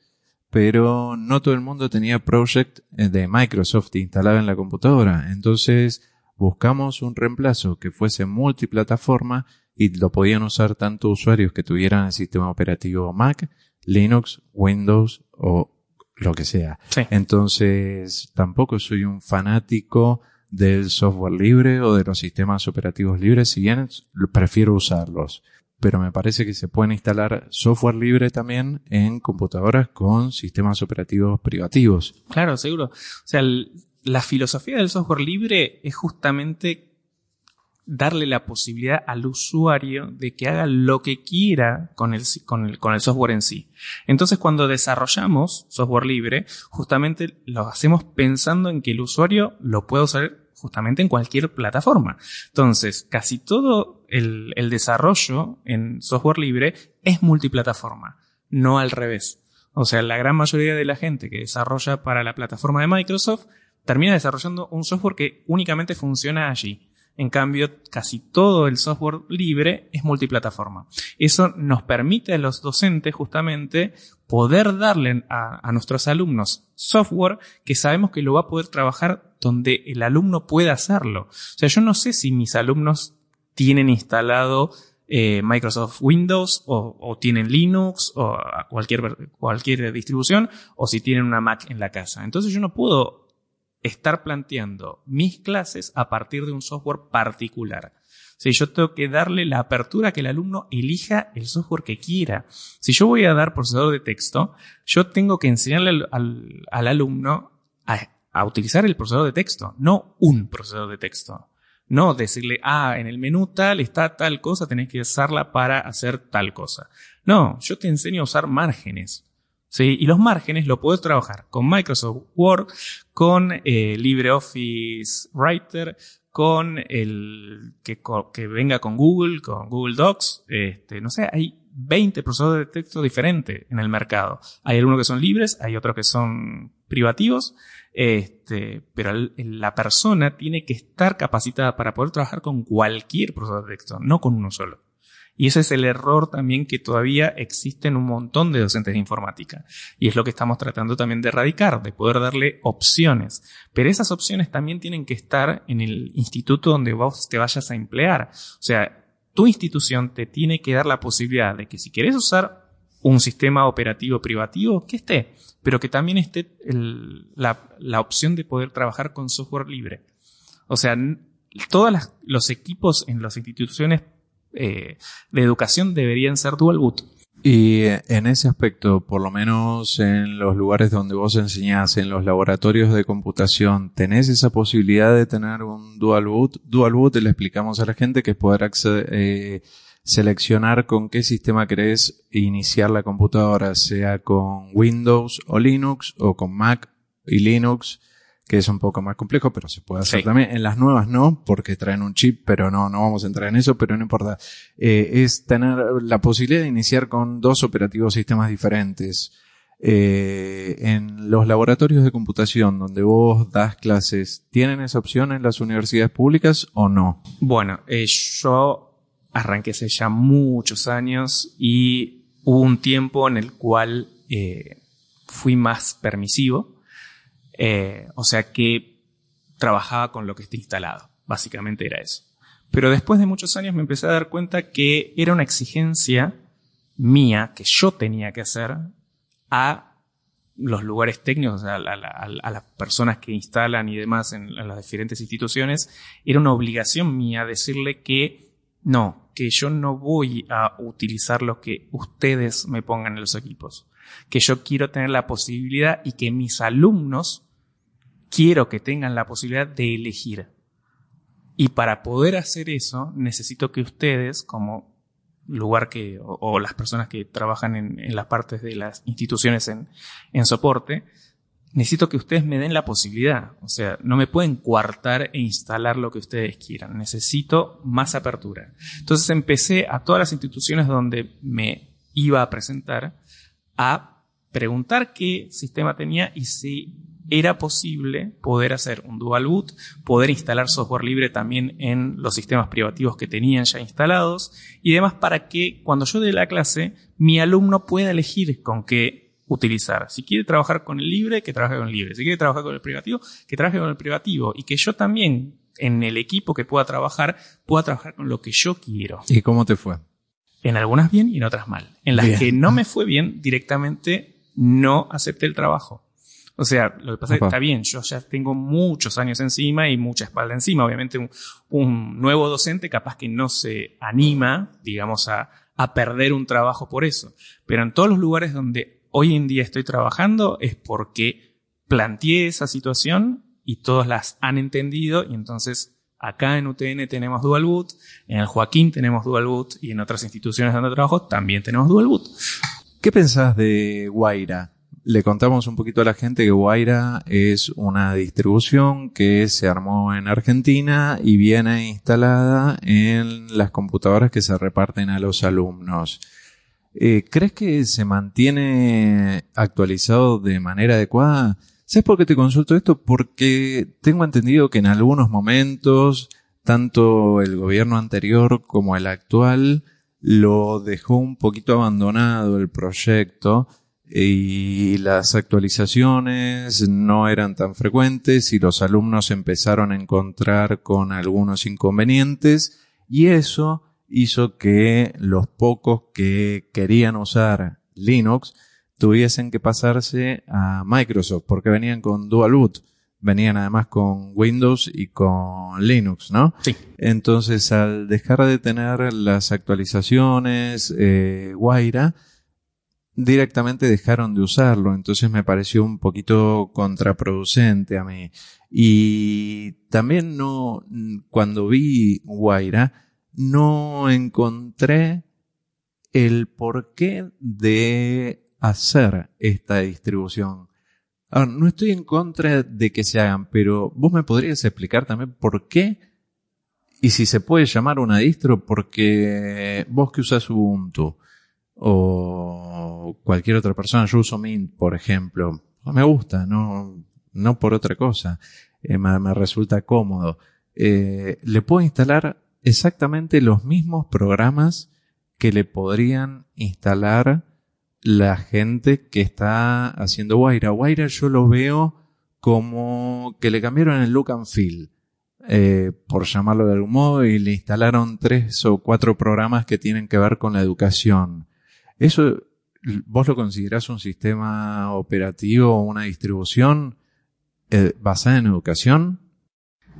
pero no todo el mundo tenía Project eh, de Microsoft instalado en la computadora. Entonces buscamos un reemplazo que fuese multiplataforma y lo podían usar tanto usuarios que tuvieran el sistema operativo Mac, Linux, Windows o lo que sea. Entonces, tampoco soy un fanático del software libre o de los sistemas operativos libres, si bien prefiero usarlos. Pero me parece que se pueden instalar software libre también en computadoras con sistemas operativos privativos. Claro, seguro. O sea, la filosofía del software libre es justamente darle la posibilidad al usuario de que haga lo que quiera con el, con el, con el software en sí. Entonces, cuando desarrollamos software libre, justamente lo hacemos pensando en que el usuario lo pueda usar justamente en cualquier plataforma. Entonces, casi todo el, desarrollo en software libre es multiplataforma, no al revés. O sea, la gran mayoría de la gente que desarrolla para la plataforma de Microsoft termina desarrollando un software que únicamente funciona allí. En cambio, casi todo el software libre es multiplataforma. Eso nos permite a los docentes justamente poder darle a, nuestros alumnos software que sabemos que lo va a poder trabajar donde el alumno pueda hacerlo. O sea, yo no sé si mis alumnos tienen instalado eh, Microsoft Windows o, o, tienen Linux o cualquier, cualquier distribución o si tienen una Mac en la casa. Entonces yo no puedo estar planteando mis clases a partir de un software particular. Si yo tengo que darle la apertura a que el alumno elija el software que quiera. Si yo voy a dar procesador de texto, yo tengo que enseñarle al, alumno a, utilizar el procesador de texto, no un procesador de texto. No decirle, ah, en el menú tal está tal cosa, tenés que usarla para hacer tal cosa. No, yo te enseño a usar márgenes. ¿sí? Y los márgenes lo puedes trabajar con Microsoft Word, con eh, LibreOffice Writer, con el que, que, venga con Google, con Google Docs, este, no sé, hay 20 procesadores de texto diferentes en el mercado. Hay algunos que son libres, hay otros que son privativos, este, pero la persona tiene que estar capacitada para poder trabajar con cualquier procesador de texto, no con uno solo. Y ese es el error también que todavía existe en un montón de docentes de informática. Y es lo que estamos tratando también de erradicar, de poder darle opciones. Pero esas opciones también tienen que estar en el instituto donde vos te vayas a emplear. O sea, tu institución te tiene que dar la posibilidad de que si quieres usar un sistema operativo privativo, que esté, pero que también esté la, la, opción de poder trabajar con software libre. O sea, todos los equipos en las instituciones eh, de educación deberían ser dual boot. Y en ese aspecto, por lo menos en los lugares donde vos enseñás, en los laboratorios de computación, ¿tenés esa posibilidad de tener un dual boot? Dual boot le explicamos a la gente que es poder eh, seleccionar con qué sistema querés iniciar la computadora, sea con Windows o Linux o con Mac y Linux que es un poco más complejo, pero se puede hacer también. En las nuevas no, porque traen un chip, pero no, no vamos a entrar en eso, pero no importa. Eh, es tener la posibilidad de iniciar con dos operativos sistemas diferentes. Eh, en los laboratorios de computación donde vos das clases, ¿tienen esa opción en las universidades públicas o no? Bueno, eh, yo arranqué hace ya muchos años y hubo un tiempo en el cual fui más permisivo eh, o sea que trabajaba con lo que está instalado. Básicamente era eso. Pero después de muchos años me empecé a dar cuenta que era una exigencia mía que yo tenía que hacer a los lugares técnicos, a, las personas que instalan y demás en, en, las diferentes instituciones, era una obligación mía decirle que no, que yo no voy a utilizar lo que ustedes me pongan en los equipos, que yo quiero tener la posibilidad y que mis alumnos quiero que tengan la posibilidad de elegir. Y para poder hacer eso, necesito que ustedes, como lugar que, o, las personas que trabajan en, las partes de las instituciones en, en soporte, necesito que ustedes me den la posibilidad. O sea, no me pueden coartar e instalar lo que ustedes quieran. Necesito más apertura. Entonces empecé a todas las instituciones donde me iba a presentar a preguntar qué sistema tenía y si era posible poder hacer un dual boot, poder instalar software libre también en los sistemas privativos que tenían ya instalados y demás para que cuando yo dé la clase mi alumno pueda elegir con qué utilizar. Si quiere trabajar con el libre, que trabaje con el libre. Si quiere trabajar con el privativo, que trabaje con el privativo. Y que yo también, en el equipo que pueda trabajar, pueda trabajar con lo que yo quiero. ¿Y cómo te fue? En algunas bien y en otras mal. En las que no me fue bien, directamente no acepté el trabajo. O sea, lo que pasa es que está bien, yo ya tengo muchos años encima y mucha espalda encima. Obviamente un, un nuevo docente capaz que no se anima, digamos, a, a perder un trabajo por eso. Pero en todos los lugares donde hoy en día estoy trabajando es porque planteé esa situación y todos las han entendido y entonces acá en UTN tenemos Dual Boot, en el Joaquín tenemos Dual Boot y en otras instituciones donde trabajo también tenemos Dual Boot. ¿Qué pensás de Guaira? Le contamos un poquito a la gente que Guaira es una distribución que se armó en Argentina y viene instalada en las computadoras que se reparten a los alumnos. Eh, ¿Crees que se mantiene actualizado de manera adecuada? ¿Sabes por qué te consulto esto? Porque tengo entendido que en algunos momentos, tanto el gobierno anterior como el actual, lo dejó un poquito abandonado el proyecto y las actualizaciones no eran tan frecuentes y los alumnos empezaron a encontrar con algunos inconvenientes y eso hizo que los pocos que querían usar Linux tuviesen que pasarse a Microsoft porque venían con Dual Boot. Venían además con Windows y con Linux, ¿no? Sí. Entonces, al dejar de tener las actualizaciones eh, Guaira, directamente dejaron de usarlo. Entonces me pareció un poquito contraproducente a mí. Y también no, cuando vi Guaira, no encontré el porqué de hacer esta distribución. No estoy en contra de que se hagan, pero vos me podrías explicar también por qué y si se puede llamar una distro porque vos que usas Ubuntu o cualquier otra persona, yo uso Mint, por ejemplo, me gusta, no, no por otra cosa, eh, me, resulta cómodo. Eh, le puedo instalar exactamente los mismos programas que le podrían instalar la gente que está haciendo Waira. Waira yo lo veo como que le cambiaron el look and feel, eh, por llamarlo de algún modo, y le instalaron tres o cuatro programas que tienen que ver con la educación. ¿Eso vos lo considerás un sistema operativo o una distribución eh, basada en educación?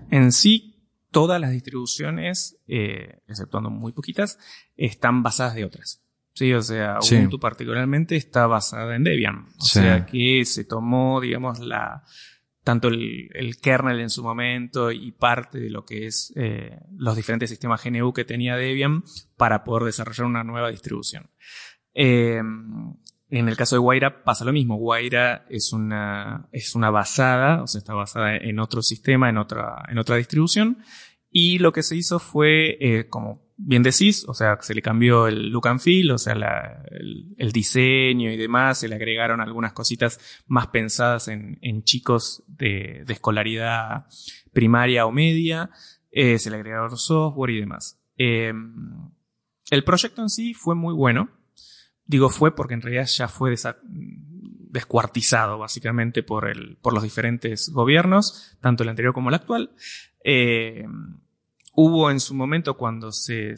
En sí, todas las distribuciones, eh, exceptuando muy poquitas, están basadas de otras. Sí, o sea, Ubuntu particularmente está basada en Debian. O sea que se tomó, digamos, la tanto el, kernel en su momento y parte de lo que es eh, los diferentes sistemas GNU que tenía Debian para poder desarrollar una nueva distribución. Eh, en el caso de Guaira pasa lo mismo. Guaira es una, es una basada, o sea, está basada en otro sistema, en otra, en otra distribución. Y lo que se hizo fue, eh, como bien decís, o sea, se le cambió el look and feel, o sea, el, diseño y demás, se le agregaron algunas cositas más pensadas en, chicos de, escolaridad primaria o media, eh, se le agregaron software y demás. Em, el proyecto en sí fue muy bueno. Digo fue porque en realidad ya fue descuartizado básicamente por, el, por los diferentes gobiernos, tanto el anterior como el actual. Em, hubo en su momento cuando se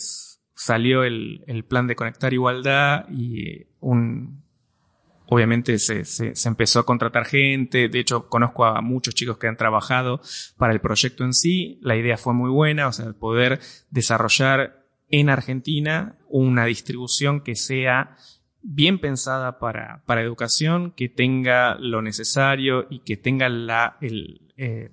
salió el, el plan de conectar igualdad y un, obviamente se, se, se, empezó a contratar gente, de hecho conozco a muchos chicos que han trabajado para el proyecto en sí, la idea fue muy buena, o sea, poder desarrollar en Argentina una distribución que sea bien pensada para, para educación, que tenga lo necesario y que tenga la, el, eh,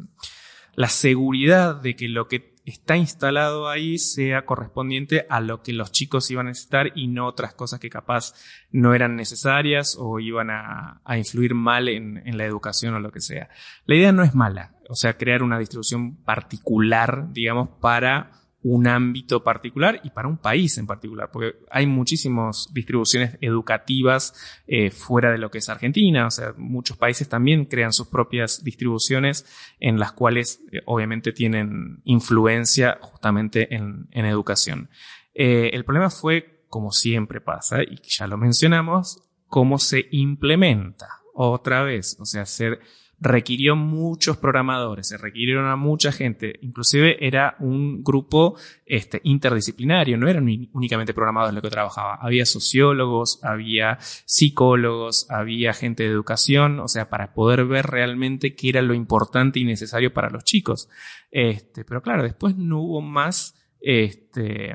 la seguridad de que lo que está instalado ahí sea correspondiente a lo que los chicos iban a necesitar y no otras cosas que capaz no eran necesarias o iban a, influir mal en, en, la educación o lo que sea. La idea no es mala, o sea, crear una distribución particular, digamos, para un ámbito particular y para un país en particular, porque hay muchísimas distribuciones educativas eh, fuera de lo que es Argentina, o sea, muchos países también crean sus propias distribuciones en las cuales eh, obviamente tienen influencia justamente en, educación. Eh, el problema fue, como siempre pasa, y ya lo mencionamos, cómo se implementa otra vez. O sea, se requirió muchos programadores, se requirieron a mucha gente. Inclusive era un grupo este, interdisciplinario, no eran únicamente programadores lo que trabajaba. Había sociólogos, había psicólogos, había gente de educación, o sea, para poder ver realmente qué era lo importante y necesario para los chicos. Este, pero claro, después no hubo más este,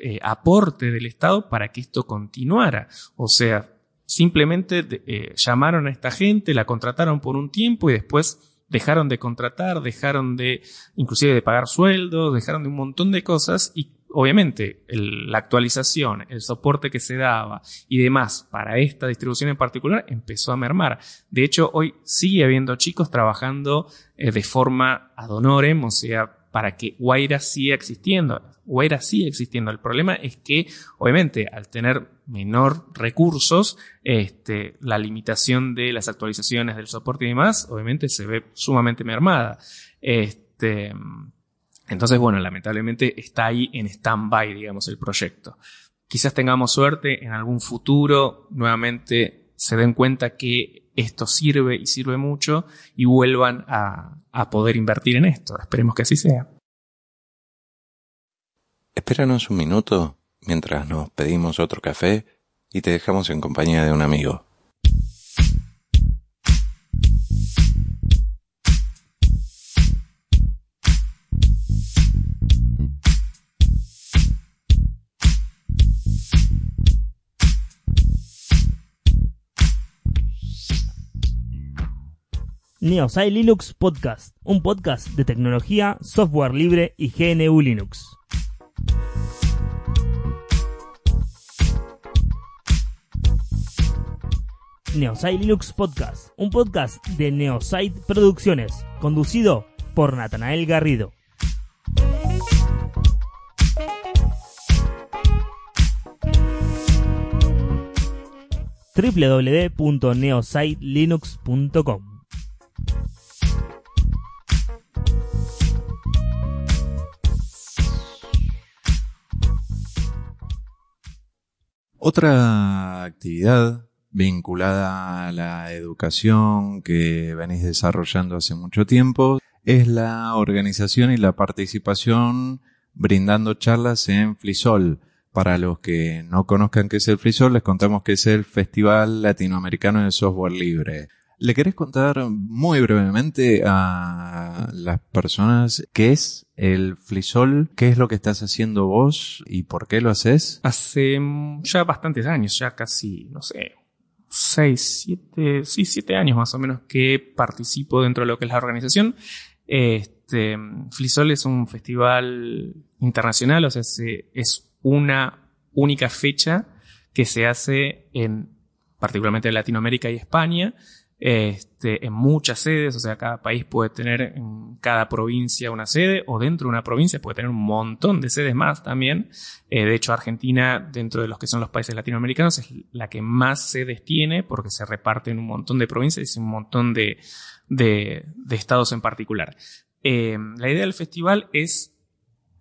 eh, aporte del Estado para que esto continuara. O sea, simplemente eh, llamaron a esta gente, la contrataron por un tiempo y después dejaron de contratar, dejaron de inclusive de pagar sueldos, dejaron de un montón de cosas y obviamente la actualización, el soporte que se daba y demás para esta distribución en particular empezó a mermar. De hecho, hoy sigue habiendo chicos trabajando eh, de forma ad honorem, o sea, para que Guaira siga existiendo. Guaira sigue existiendo. El problema es que, obviamente, al tener menor recursos, este, la limitación de las actualizaciones del soporte y demás, obviamente se ve sumamente mermada. Este, entonces, bueno, lamentablemente está ahí en stand-by, digamos, el proyecto. Quizás tengamos suerte en algún futuro, nuevamente se den cuenta que esto sirve y sirve mucho y vuelvan a, a poder invertir en esto. Esperemos que así sea. Espéranos un minuto mientras nos pedimos otro café y te dejamos en compañía de un amigo. Neosai Linux Podcast, un podcast de tecnología, software libre y GNU Linux. Neosite Linux Podcast, un podcast de Neosite Producciones, conducido por Natanael Garrido. www.neositelinux.com Otra actividad vinculada a la educación que venís desarrollando hace mucho tiempo es la organización y la participación brindando charlas en Flisol. Para los que no conozcan qué es el Flisol, les contamos que es el Festival Latinoamericano de Software Libre. ¿Le querés contar muy brevemente a las personas qué es el Flisol? ¿Qué es lo que estás haciendo vos y por qué lo haces? Hace ya bastantes años, ya casi, no sé, seis, siete, sí, siete años más o menos que participo dentro de lo que es la organización. Este, Flisol es un festival internacional, o sea, es una única fecha que se hace en particularmente en Latinoamérica y España, este, en muchas sedes, o sea, cada país puede tener en cada provincia una sede o dentro de una provincia puede tener un montón de sedes más también. Eh, de hecho, Argentina, dentro de los que son los países latinoamericanos, es la que más sedes tiene porque se reparte en un montón de provincias y un montón de, de, estados en particular. Eh, la idea del festival es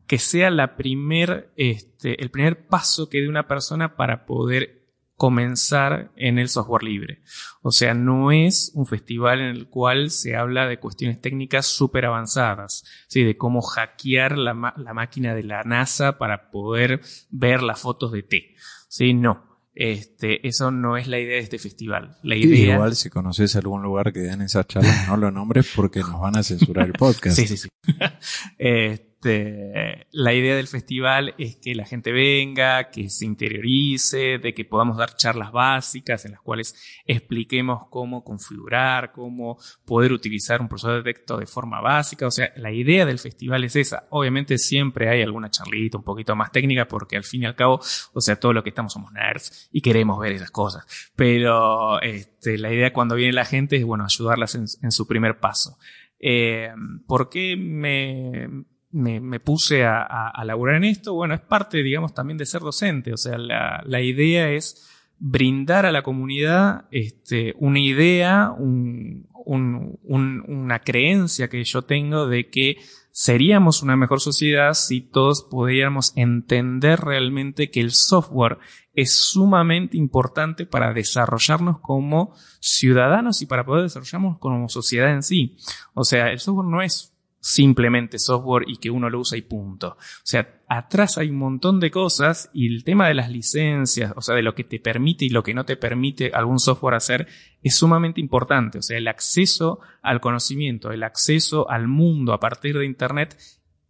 que sea la primer, este, el primer paso que dé una persona para poder comenzar en el software libre. O sea, no es un festival en el cual se habla de cuestiones técnicas súper avanzadas, ¿sí? de cómo hackear la, máquina de la NASA para poder ver las fotos de T. ¿sí? No. Este, eso no es la idea de este festival. La idea... Igual si conoces algún lugar que den esas charlas, no lo nombres porque nos van a censurar el podcast. sí, sí, sí. este, este, la idea del festival es que la gente venga, que se interiorice, de que podamos dar charlas básicas en las cuales expliquemos cómo configurar, cómo poder utilizar un procesador de texto de forma básica. O sea, la idea del festival es esa. Obviamente siempre hay alguna charlita un poquito más técnica porque al fin y al cabo, o sea, todo lo que estamos somos nerds y queremos ver esas cosas. Pero este, la idea cuando viene la gente es, bueno, ayudarlas en, su primer paso. Eh, ¿Por qué me, me, puse a, a, laburar en esto, bueno, es parte, digamos, también de ser docente. O sea, la, la idea es brindar a la comunidad este, una idea, un, un, una creencia que yo tengo de que seríamos una mejor sociedad si todos pudiéramos entender realmente que el software es sumamente importante para desarrollarnos como ciudadanos y para poder desarrollarnos como sociedad en sí. O sea, el software no es simplemente software y que uno lo usa y punto. O sea, atrás hay un montón de cosas y el tema de las licencias, o sea, de lo que te permite y lo que no te permite algún software hacer, es sumamente importante. O sea, el acceso al conocimiento, el acceso al mundo a partir de Internet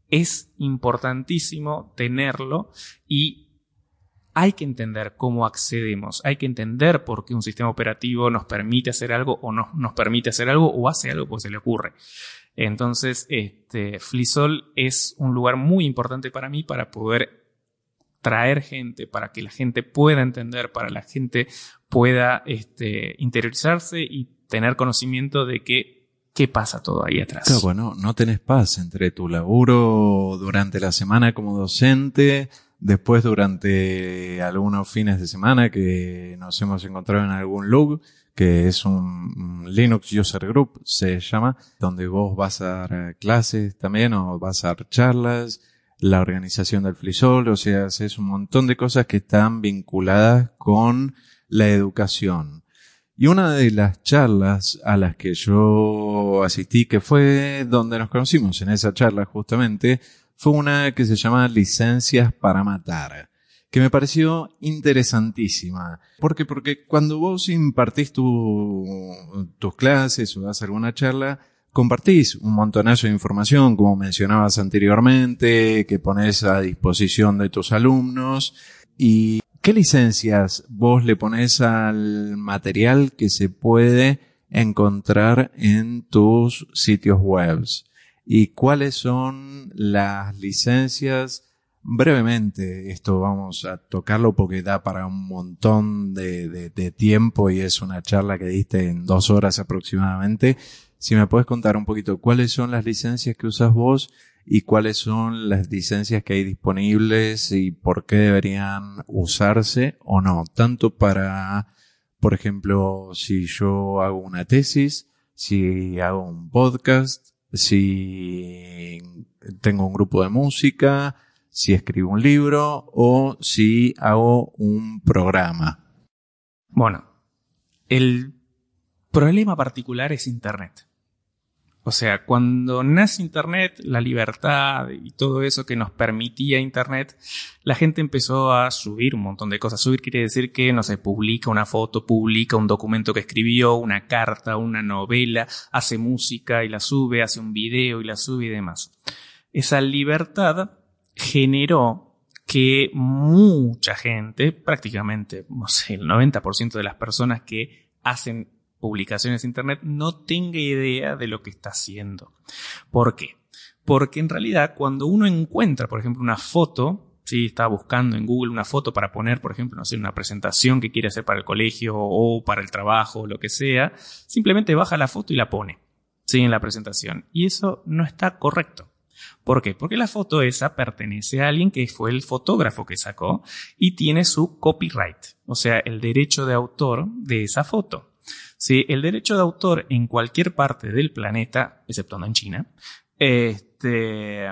es importantísimo tenerlo y hay que entender cómo accedemos, hay que entender por qué un sistema operativo nos permite hacer algo o no nos permite hacer algo o hace algo porque se le ocurre. Entonces, este, Flisol es un lugar muy importante para mí para poder traer gente, para que la gente pueda entender, para la gente pueda este, interiorizarse y tener conocimiento de que qué pasa todo ahí atrás. Claro, bueno, no tenés paz entre tu laburo durante la semana como docente, después durante algunos fines de semana que nos hemos encontrado en algún log que es un Linux User Group, se llama, donde vos vas a dar clases también o vas a dar charlas, la organización del FliSol, o sea, es un montón de cosas que están vinculadas con la educación. Y una de las charlas a las que yo asistí, que fue donde nos conocimos en esa charla justamente, fue una que se llama Licencias para Matar que me pareció interesantísima. ¿Por qué? Porque cuando vos impartís tu, tus clases o das alguna charla, compartís un montonazo de información, como mencionabas anteriormente, que pones a disposición de tus alumnos. ¿Y qué licencias vos le pones al material que se puede encontrar en tus sitios web? ¿Y cuáles son las licencias brevemente esto vamos a tocarlo porque da para un montón de, de, tiempo y es una charla que diste en dos horas aproximadamente. Si me puedes contar un poquito cuáles son las licencias que usas vos y cuáles son las licencias que hay disponibles y por qué deberían usarse o no, tanto para, por ejemplo, si yo hago una tesis, si hago un podcast, si tengo un grupo de música, si escribo un libro o si hago un programa. Bueno, el problema particular es Internet. O sea, cuando nace Internet, la libertad y todo eso que nos permitía Internet, la gente empezó a subir un montón de cosas. Subir quiere decir que, no se publica una foto, publica un documento que escribió, una carta, una novela, hace música y la sube, hace un video y la sube y demás. Esa libertad generó que mucha gente, prácticamente, no sé, el 90% de las personas que hacen publicaciones en Internet no tenga idea de lo que está haciendo. ¿Por qué? Porque en realidad cuando uno encuentra, por ejemplo, una foto, si está buscando en Google una foto para poner, por ejemplo, no sé, una presentación que quiere hacer para el colegio o para el trabajo o lo que sea, simplemente baja la foto y la pone, ¿sí? En la presentación. Y eso no está correcto. ¿Por qué? Porque la foto esa pertenece a alguien que fue el fotógrafo que sacó y tiene su copyright, o sea, el derecho de autor de esa foto. Si el derecho de autor en cualquier parte del planeta, excepto en China, este,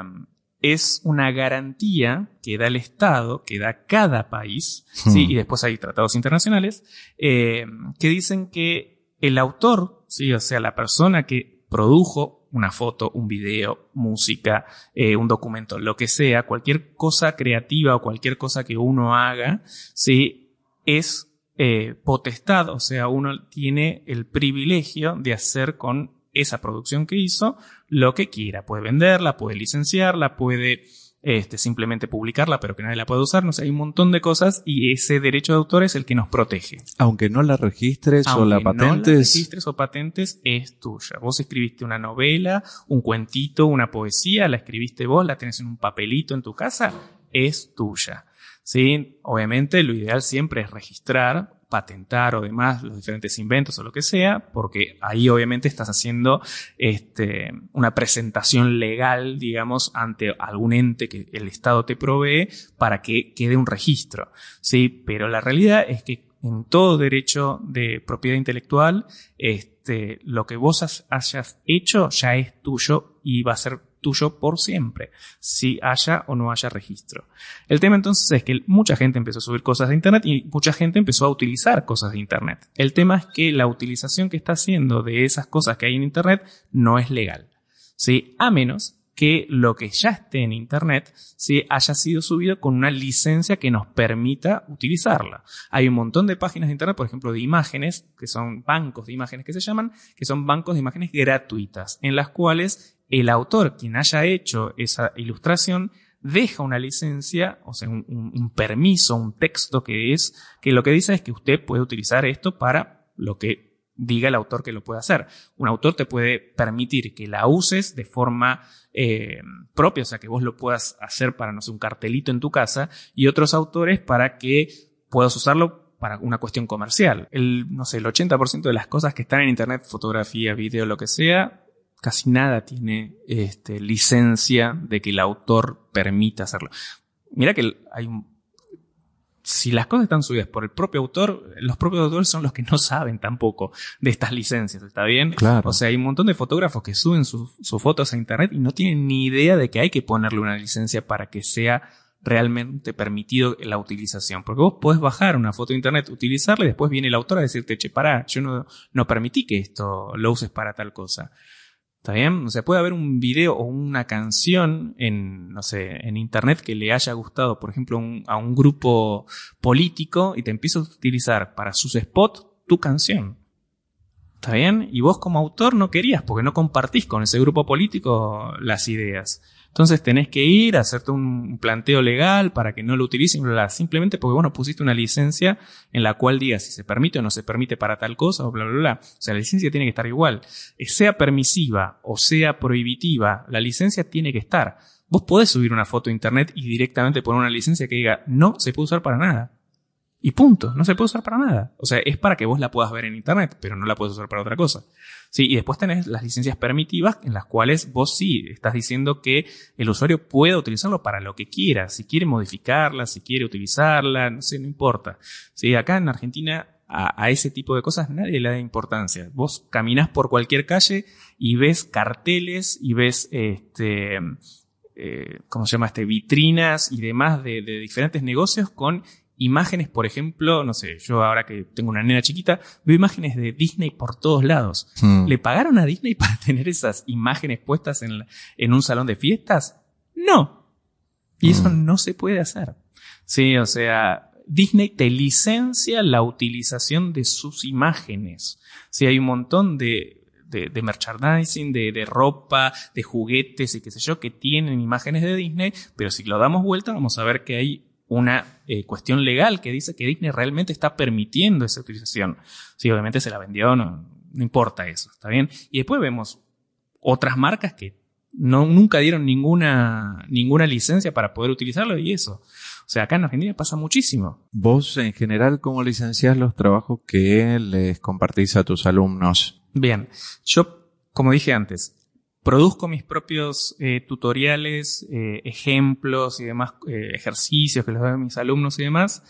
es una garantía que da el Estado, que da cada país, ¿sí? Hmm. y después hay tratados internacionales, eh, que dicen que el autor, ¿sí? o sea, la persona que produjo una foto, un video, música, eh, un documento, lo que sea, cualquier cosa creativa o cualquier cosa que uno haga, sí, es eh, potestad, o sea, uno tiene el privilegio de hacer con esa producción que hizo lo que quiera. Puede venderla, puede licenciarla, puede este, simplemente publicarla, pero que nadie la puede usar. No sé, hay un montón de cosas y ese derecho de autor es el que nos protege. Aunque no la registres o la patentes. No la registres o patentes, es tuya. Vos escribiste una novela, un cuentito, una poesía, la escribiste vos, la tenés en un papelito en tu casa, es tuya. Sí, obviamente lo ideal siempre es registrar patentar o demás los diferentes inventos o lo que sea, porque ahí obviamente estás haciendo este, una presentación legal, digamos, ante algún ente que el Estado te provee para que quede un registro. Sí, pero la realidad es que en todo derecho de propiedad intelectual, este, lo que vos hayas hecho ya es tuyo y va a ser tuyo por siempre, si haya o no haya registro. El tema entonces es que mucha gente empezó a subir cosas de Internet y mucha gente empezó a utilizar cosas de Internet. El tema es que la utilización que está haciendo de esas cosas que hay en Internet no es legal. ¿sí? A menos que lo que ya esté en Internet haya sido subido con una licencia que nos permita utilizarla. Hay un montón de páginas de Internet, por ejemplo, de imágenes, que son bancos de imágenes que se llaman, que son bancos de imágenes gratuitas, en las cuales el autor, quien haya hecho esa ilustración, deja una licencia, o sea, un, permiso, un texto que es, que lo que dice es que usted puede utilizar esto para lo que diga el autor que lo puede hacer. Un autor te puede permitir que la uses de forma eh, propia, o sea, que vos lo puedas hacer para, no sé, un cartelito en tu casa, y otros autores para que puedas usarlo para una cuestión comercial. El, no sé, el 80% de las cosas que están en Internet, fotografía, video, lo que sea, casi nada tiene este, licencia de que el autor permita hacerlo. Mira que hay un si las cosas están subidas por el propio autor, los propios autores son los que no saben tampoco de estas licencias, ¿está bien? Claro. O sea, hay un montón de fotógrafos que suben sus fotos a internet y no tienen ni idea de que hay que ponerle una licencia para que sea realmente permitido la utilización. Porque vos podés bajar una foto de internet, utilizarla y después viene el autor a decirte, che, pará, yo no, no permití que esto lo uses para tal cosa. ¿Está bien? O sea, puede haber un video o una canción en, no sé, en internet que le haya gustado, por ejemplo, a un grupo político y te empieza a utilizar para sus spots tu canción. ¿Está bien? Y vos como autor no querías porque no compartís con ese grupo político las ideas. Entonces tenés que ir a hacerte un planteo legal para que no lo utilicen, simplemente porque vos no pusiste una licencia en la cual diga si se permite o no se permite para tal cosa o bla, bla, bla. O sea, la licencia tiene que estar igual. Eh, sea permisiva o sea prohibitiva, la licencia tiene que estar. Vos podés subir una foto a internet y directamente poner una licencia que diga no se puede usar para nada. Y punto, no se puede usar para nada. O sea, es para que vos la puedas ver en Internet, pero no la puedes usar para otra cosa. Sí, y después tenés las licencias permitivas en las cuales vos sí estás diciendo que el usuario puede utilizarlo para lo que quiera. Si quiere modificarla, si quiere utilizarla, no sé, no importa. Sí, acá en Argentina a, ese tipo de cosas nadie le da importancia. Vos caminás por cualquier calle y ves carteles y ves este, eh, ¿cómo se llama? Este, vitrinas y demás de, de diferentes negocios con imágenes, por ejemplo, no sé, yo ahora que tengo una nena chiquita, veo imágenes de Disney por todos lados. Hmm. ¿Le pagaron a Disney para tener esas imágenes puestas en, en un salón de fiestas? No. Y eso hmm. no se puede hacer. Sí, o sea, Disney te licencia la utilización de sus imágenes. Sí, hay un montón de, de, de merchandising, de, de, ropa, de juguetes y qué sé yo, que tienen imágenes de Disney, pero si lo damos vuelta vamos a ver que hay una eh, cuestión legal que dice que Disney realmente está permitiendo esa utilización. Sí, obviamente se la vendió, no, no importa eso, ¿está bien? Y después vemos otras marcas que no, nunca dieron ninguna, ninguna licencia para poder utilizarlo y eso. O sea, acá en Argentina pasa muchísimo. Vos, en general, ¿cómo licenciás los trabajos que les compartís a tus alumnos? Bien, yo, como dije antes, produzco mis propios eh, tutoriales, eh, ejemplos y demás eh, ejercicios que les doy a mis alumnos y demás.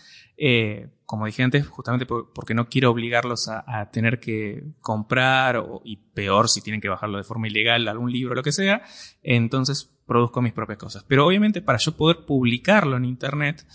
como dije antes, justamente porque no quiero obligarlos a, tener que comprar o, y peor si tienen que bajarlo de forma ilegal algún libro o lo que sea. Entonces produzco mis propias cosas. Pero obviamente para yo poder publicarlo en Internet,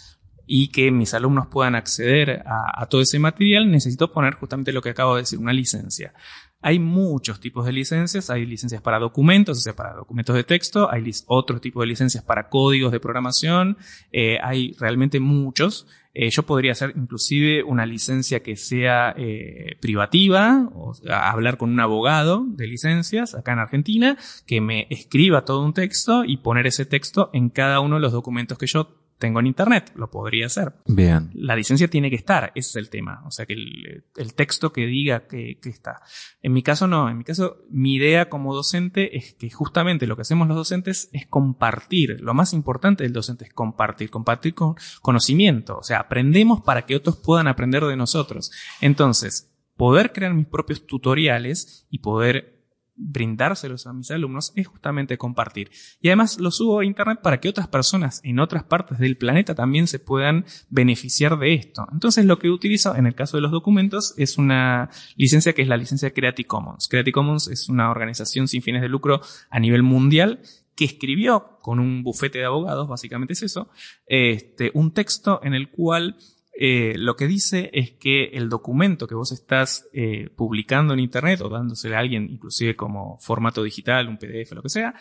y que mis alumnos puedan acceder a, a, todo ese material, necesito poner justamente lo que acabo de decir, una licencia. Hay muchos tipos de licencias, hay licencias para documentos, o sea, para documentos de texto, hay otro tipo de licencias para códigos de programación, eh, hay realmente muchos. Eh, yo podría hacer inclusive una licencia que sea eh, privativa, o hablar con un abogado de licencias acá en Argentina, que me escriba todo un texto y poner ese texto en cada uno de los documentos que yo tengo en internet, lo podría hacer. Bien. La licencia tiene que estar, ese es el tema. O sea, que el, texto que diga que, que, está. En mi caso no, en mi caso mi idea como docente es que justamente lo que hacemos los docentes es compartir. Lo más importante del docente es compartir, compartir con conocimiento. O sea, aprendemos para que otros puedan aprender de nosotros. Entonces, poder crear mis propios tutoriales y poder brindárselos a mis alumnos es justamente compartir. Y además lo subo a Internet para que otras personas en otras partes del planeta también se puedan beneficiar de esto. Entonces lo que utilizo en el caso de los documentos es una licencia que es la licencia Creative Commons. Creative Commons es una organización sin fines de lucro a nivel mundial que escribió con un bufete de abogados, básicamente es eso, este, un texto en el cual eh, lo que dice es que el documento que vos estás eh, publicando en Internet o dándosele a alguien, inclusive como formato digital, un PDF, lo que sea,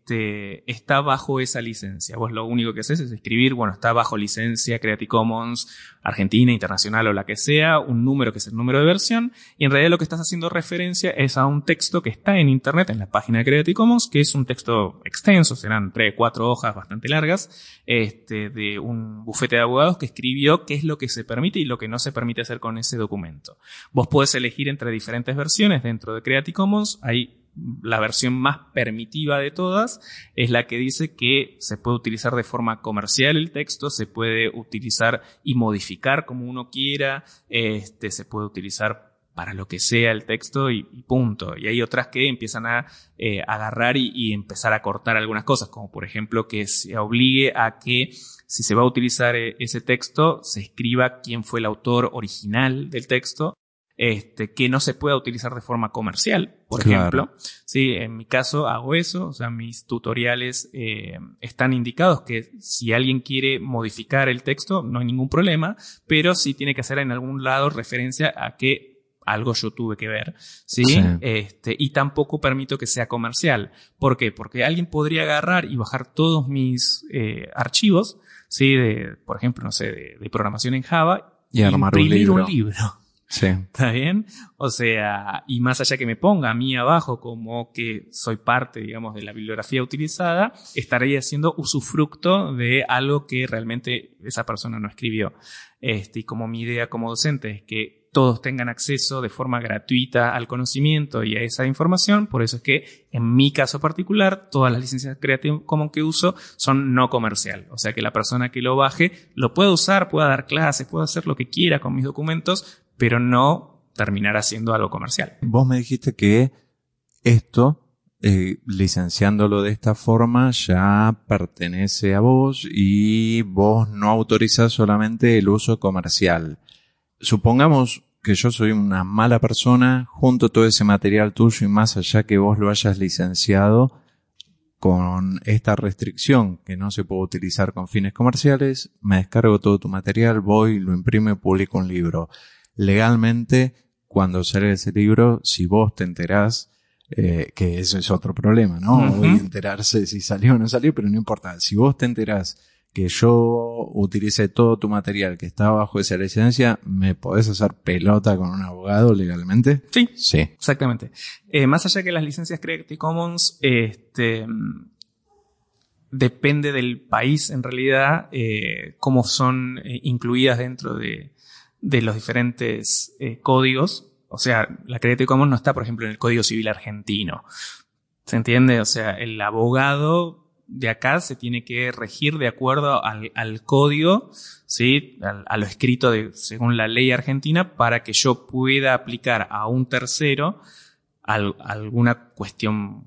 este, está bajo esa licencia. Vos lo único que haces es escribir, bueno, está bajo licencia Creative Commons, Argentina, internacional o la que sea, un número que es el número de versión, y en realidad lo que estás haciendo referencia es a un texto que está en Internet, en la página de Creative Commons, que es un texto extenso, serán tres, cuatro hojas bastante largas, este, de un bufete de abogados que escribió qué es lo que se permite y lo que no se permite hacer con ese documento. Vos podés elegir entre diferentes versiones dentro de Creative Commons, hay la versión más permitiva de todas es la que dice que se puede utilizar de forma comercial el texto, se puede utilizar y modificar como uno quiera, este, se puede utilizar para lo que sea el texto y, punto. Y hay otras que empiezan a eh, agarrar y, y, empezar a cortar algunas cosas, como por ejemplo que se obligue a que si se va a utilizar eh, ese texto, se escriba quién fue el autor original del texto este, que no se pueda utilizar de forma comercial, por ejemplo. Sí, en mi caso hago eso, o sea, mis tutoriales eh, están indicados que si alguien quiere modificar el texto, no hay ningún problema, pero sí tiene que hacer en algún lado referencia a que algo yo tuve que ver, ¿sí? Este, y tampoco permito que sea comercial. ¿Por qué? Porque alguien podría agarrar y bajar todos mis eh, archivos, ¿sí? De, por ejemplo, no sé, de, programación en Java y, armar imprimir un Un libro. Sí. ¿Está bien? O sea, y más allá que me ponga a mí abajo como que soy parte, digamos, de la bibliografía utilizada, estaría haciendo usufructo de algo que realmente esa persona no escribió. Este, y como mi idea como docente es que todos tengan acceso de forma gratuita al conocimiento y a esa información, por eso es que en mi caso particular, todas las licencias Creative Commons que uso son no comercial. O sea que la persona que lo baje lo puede usar, pueda dar clases, puede hacer lo que quiera con mis documentos, pero no terminar haciendo algo comercial. Vos me dijiste que esto, eh, licenciándolo de esta forma, ya pertenece a vos y vos no autorizás solamente el uso comercial. Supongamos que yo soy una mala persona, junto todo ese material tuyo y más allá que vos lo hayas licenciado, con esta restricción que no se puede utilizar con fines comerciales, me descargo todo tu material, voy, lo imprimo y publico un libro legalmente, cuando sale ese libro, si vos te enterás, eh, que eso es otro problema, ¿no? Voy a enterarse si salió o no salió, pero no importa. Si vos te enterás que yo utilicé todo tu material que está bajo esa licencia, ¿me podés hacer pelota con un abogado legalmente? Sí. Sí. Exactamente. Eh, más allá que las licencias Creative Commons, este, depende del país en realidad, eh, cómo son eh, incluidas dentro de, de los diferentes eh, códigos. O sea, la Creative Commons no está, por ejemplo, en el Código Civil argentino. ¿Se entiende? O sea, el abogado de acá se tiene que regir de acuerdo al, al código, ¿sí? a lo escrito de, según la ley argentina para que yo pueda aplicar a un tercero alguna cuestión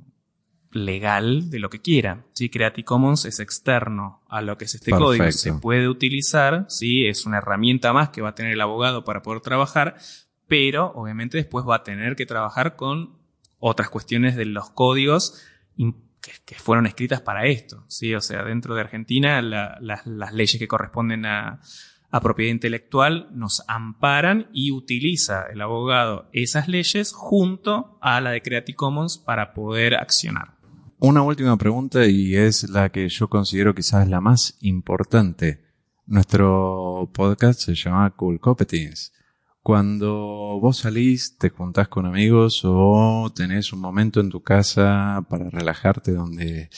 legal de lo que quiera. ¿sí? Creative Commons es externo a lo que es este código. Se puede utilizar, ¿sí? es una herramienta más que va a tener el abogado para poder trabajar, pero obviamente después va a tener que trabajar con otras cuestiones de los códigos que, fueron escritas para esto. ¿sí? O sea, dentro de Argentina las leyes que corresponden a, a propiedad intelectual nos amparan y utiliza el abogado esas leyes junto a la de Creative Commons para poder accionar. Una última pregunta y es la que yo considero quizás la más importante. Nuestro podcast se llama Cool Competence. Cuando vos salís, te juntás con amigos o tenés un momento en tu casa para relajarte donde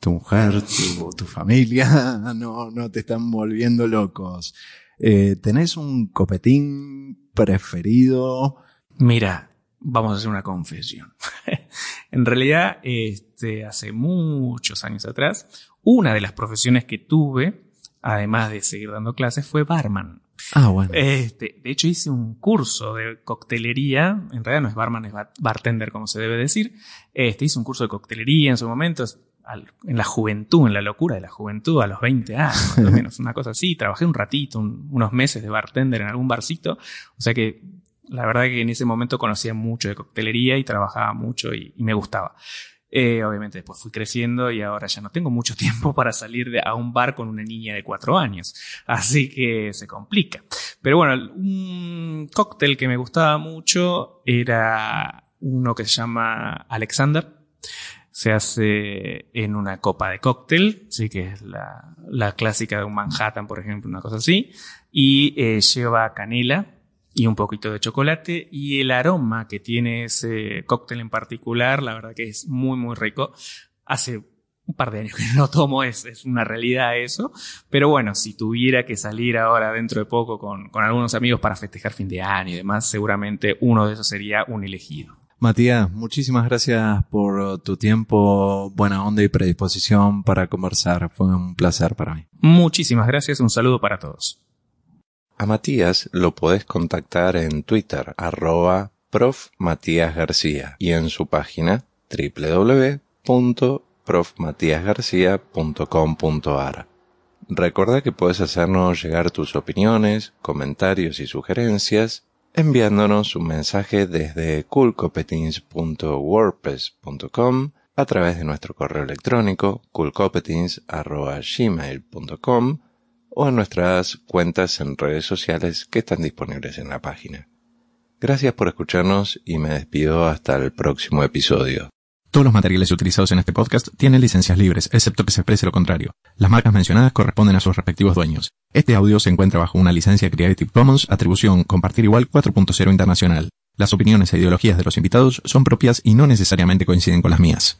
tu mujer, tu, tu familia no, no te están volviendo locos. Eh, ¿Tenés un copetín preferido? Mira, vamos a hacer una confesión. en realidad, este, hace muchos años atrás, una de las profesiones que tuve, además de seguir dando clases, fue barman. Ah, bueno. Este, de hecho, hice un curso de coctelería. En realidad no es barman, es bartender, como se debe decir. Este, hice un curso de coctelería en su momento, en la juventud, en la locura de la juventud, a los 20 años, más o menos, una cosa así. Trabajé un ratito, unos meses de bartender en algún barcito. O sea que la verdad que en ese momento conocía mucho de coctelería y trabajaba mucho y, me gustaba. Eh, obviamente después fui creciendo y ahora ya no tengo mucho tiempo para salir a un bar con una niña de cuatro años. Así que se complica. Pero bueno, un cóctel que me gustaba mucho era uno que se llama Alexander. Se hace en una copa de cóctel, sí que es la, la clásica de un Manhattan, por ejemplo, una cosa así. Y eh, lleva canela, y un poquito de chocolate y el aroma que tiene ese cóctel en particular, la verdad que es muy muy rico. Hace un par de años que no tomo, es, es una realidad eso, pero bueno, si tuviera que salir ahora dentro de poco con, con algunos amigos para festejar fin de año y demás, seguramente uno de esos sería un elegido. Matías, muchísimas gracias por tu tiempo, buena onda y predisposición para conversar. Fue un placer para mí. Muchísimas gracias, un saludo para todos. A Matías lo podés contactar en Twitter, arroba prof. Y en su página www.profmatiasgarcia.com.ar. Recuerda que puedes hacernos llegar tus opiniones, comentarios y sugerencias enviándonos un mensaje desde coolcopetins.wordpress.com a través de nuestro correo electrónico coolcopetins.gmail.com o en nuestras cuentas en redes sociales que están disponibles en la página. Gracias por escucharnos y me despido hasta el próximo episodio. Todos los materiales utilizados en este podcast tienen licencias libres, excepto que se exprese lo contrario. Las marcas mencionadas corresponden a sus respectivos dueños. Este audio se encuentra bajo una licencia Creative Commons, atribución compartir igual 4.0 internacional. Las opiniones e ideologías de los invitados son propias y no necesariamente coinciden con las mías.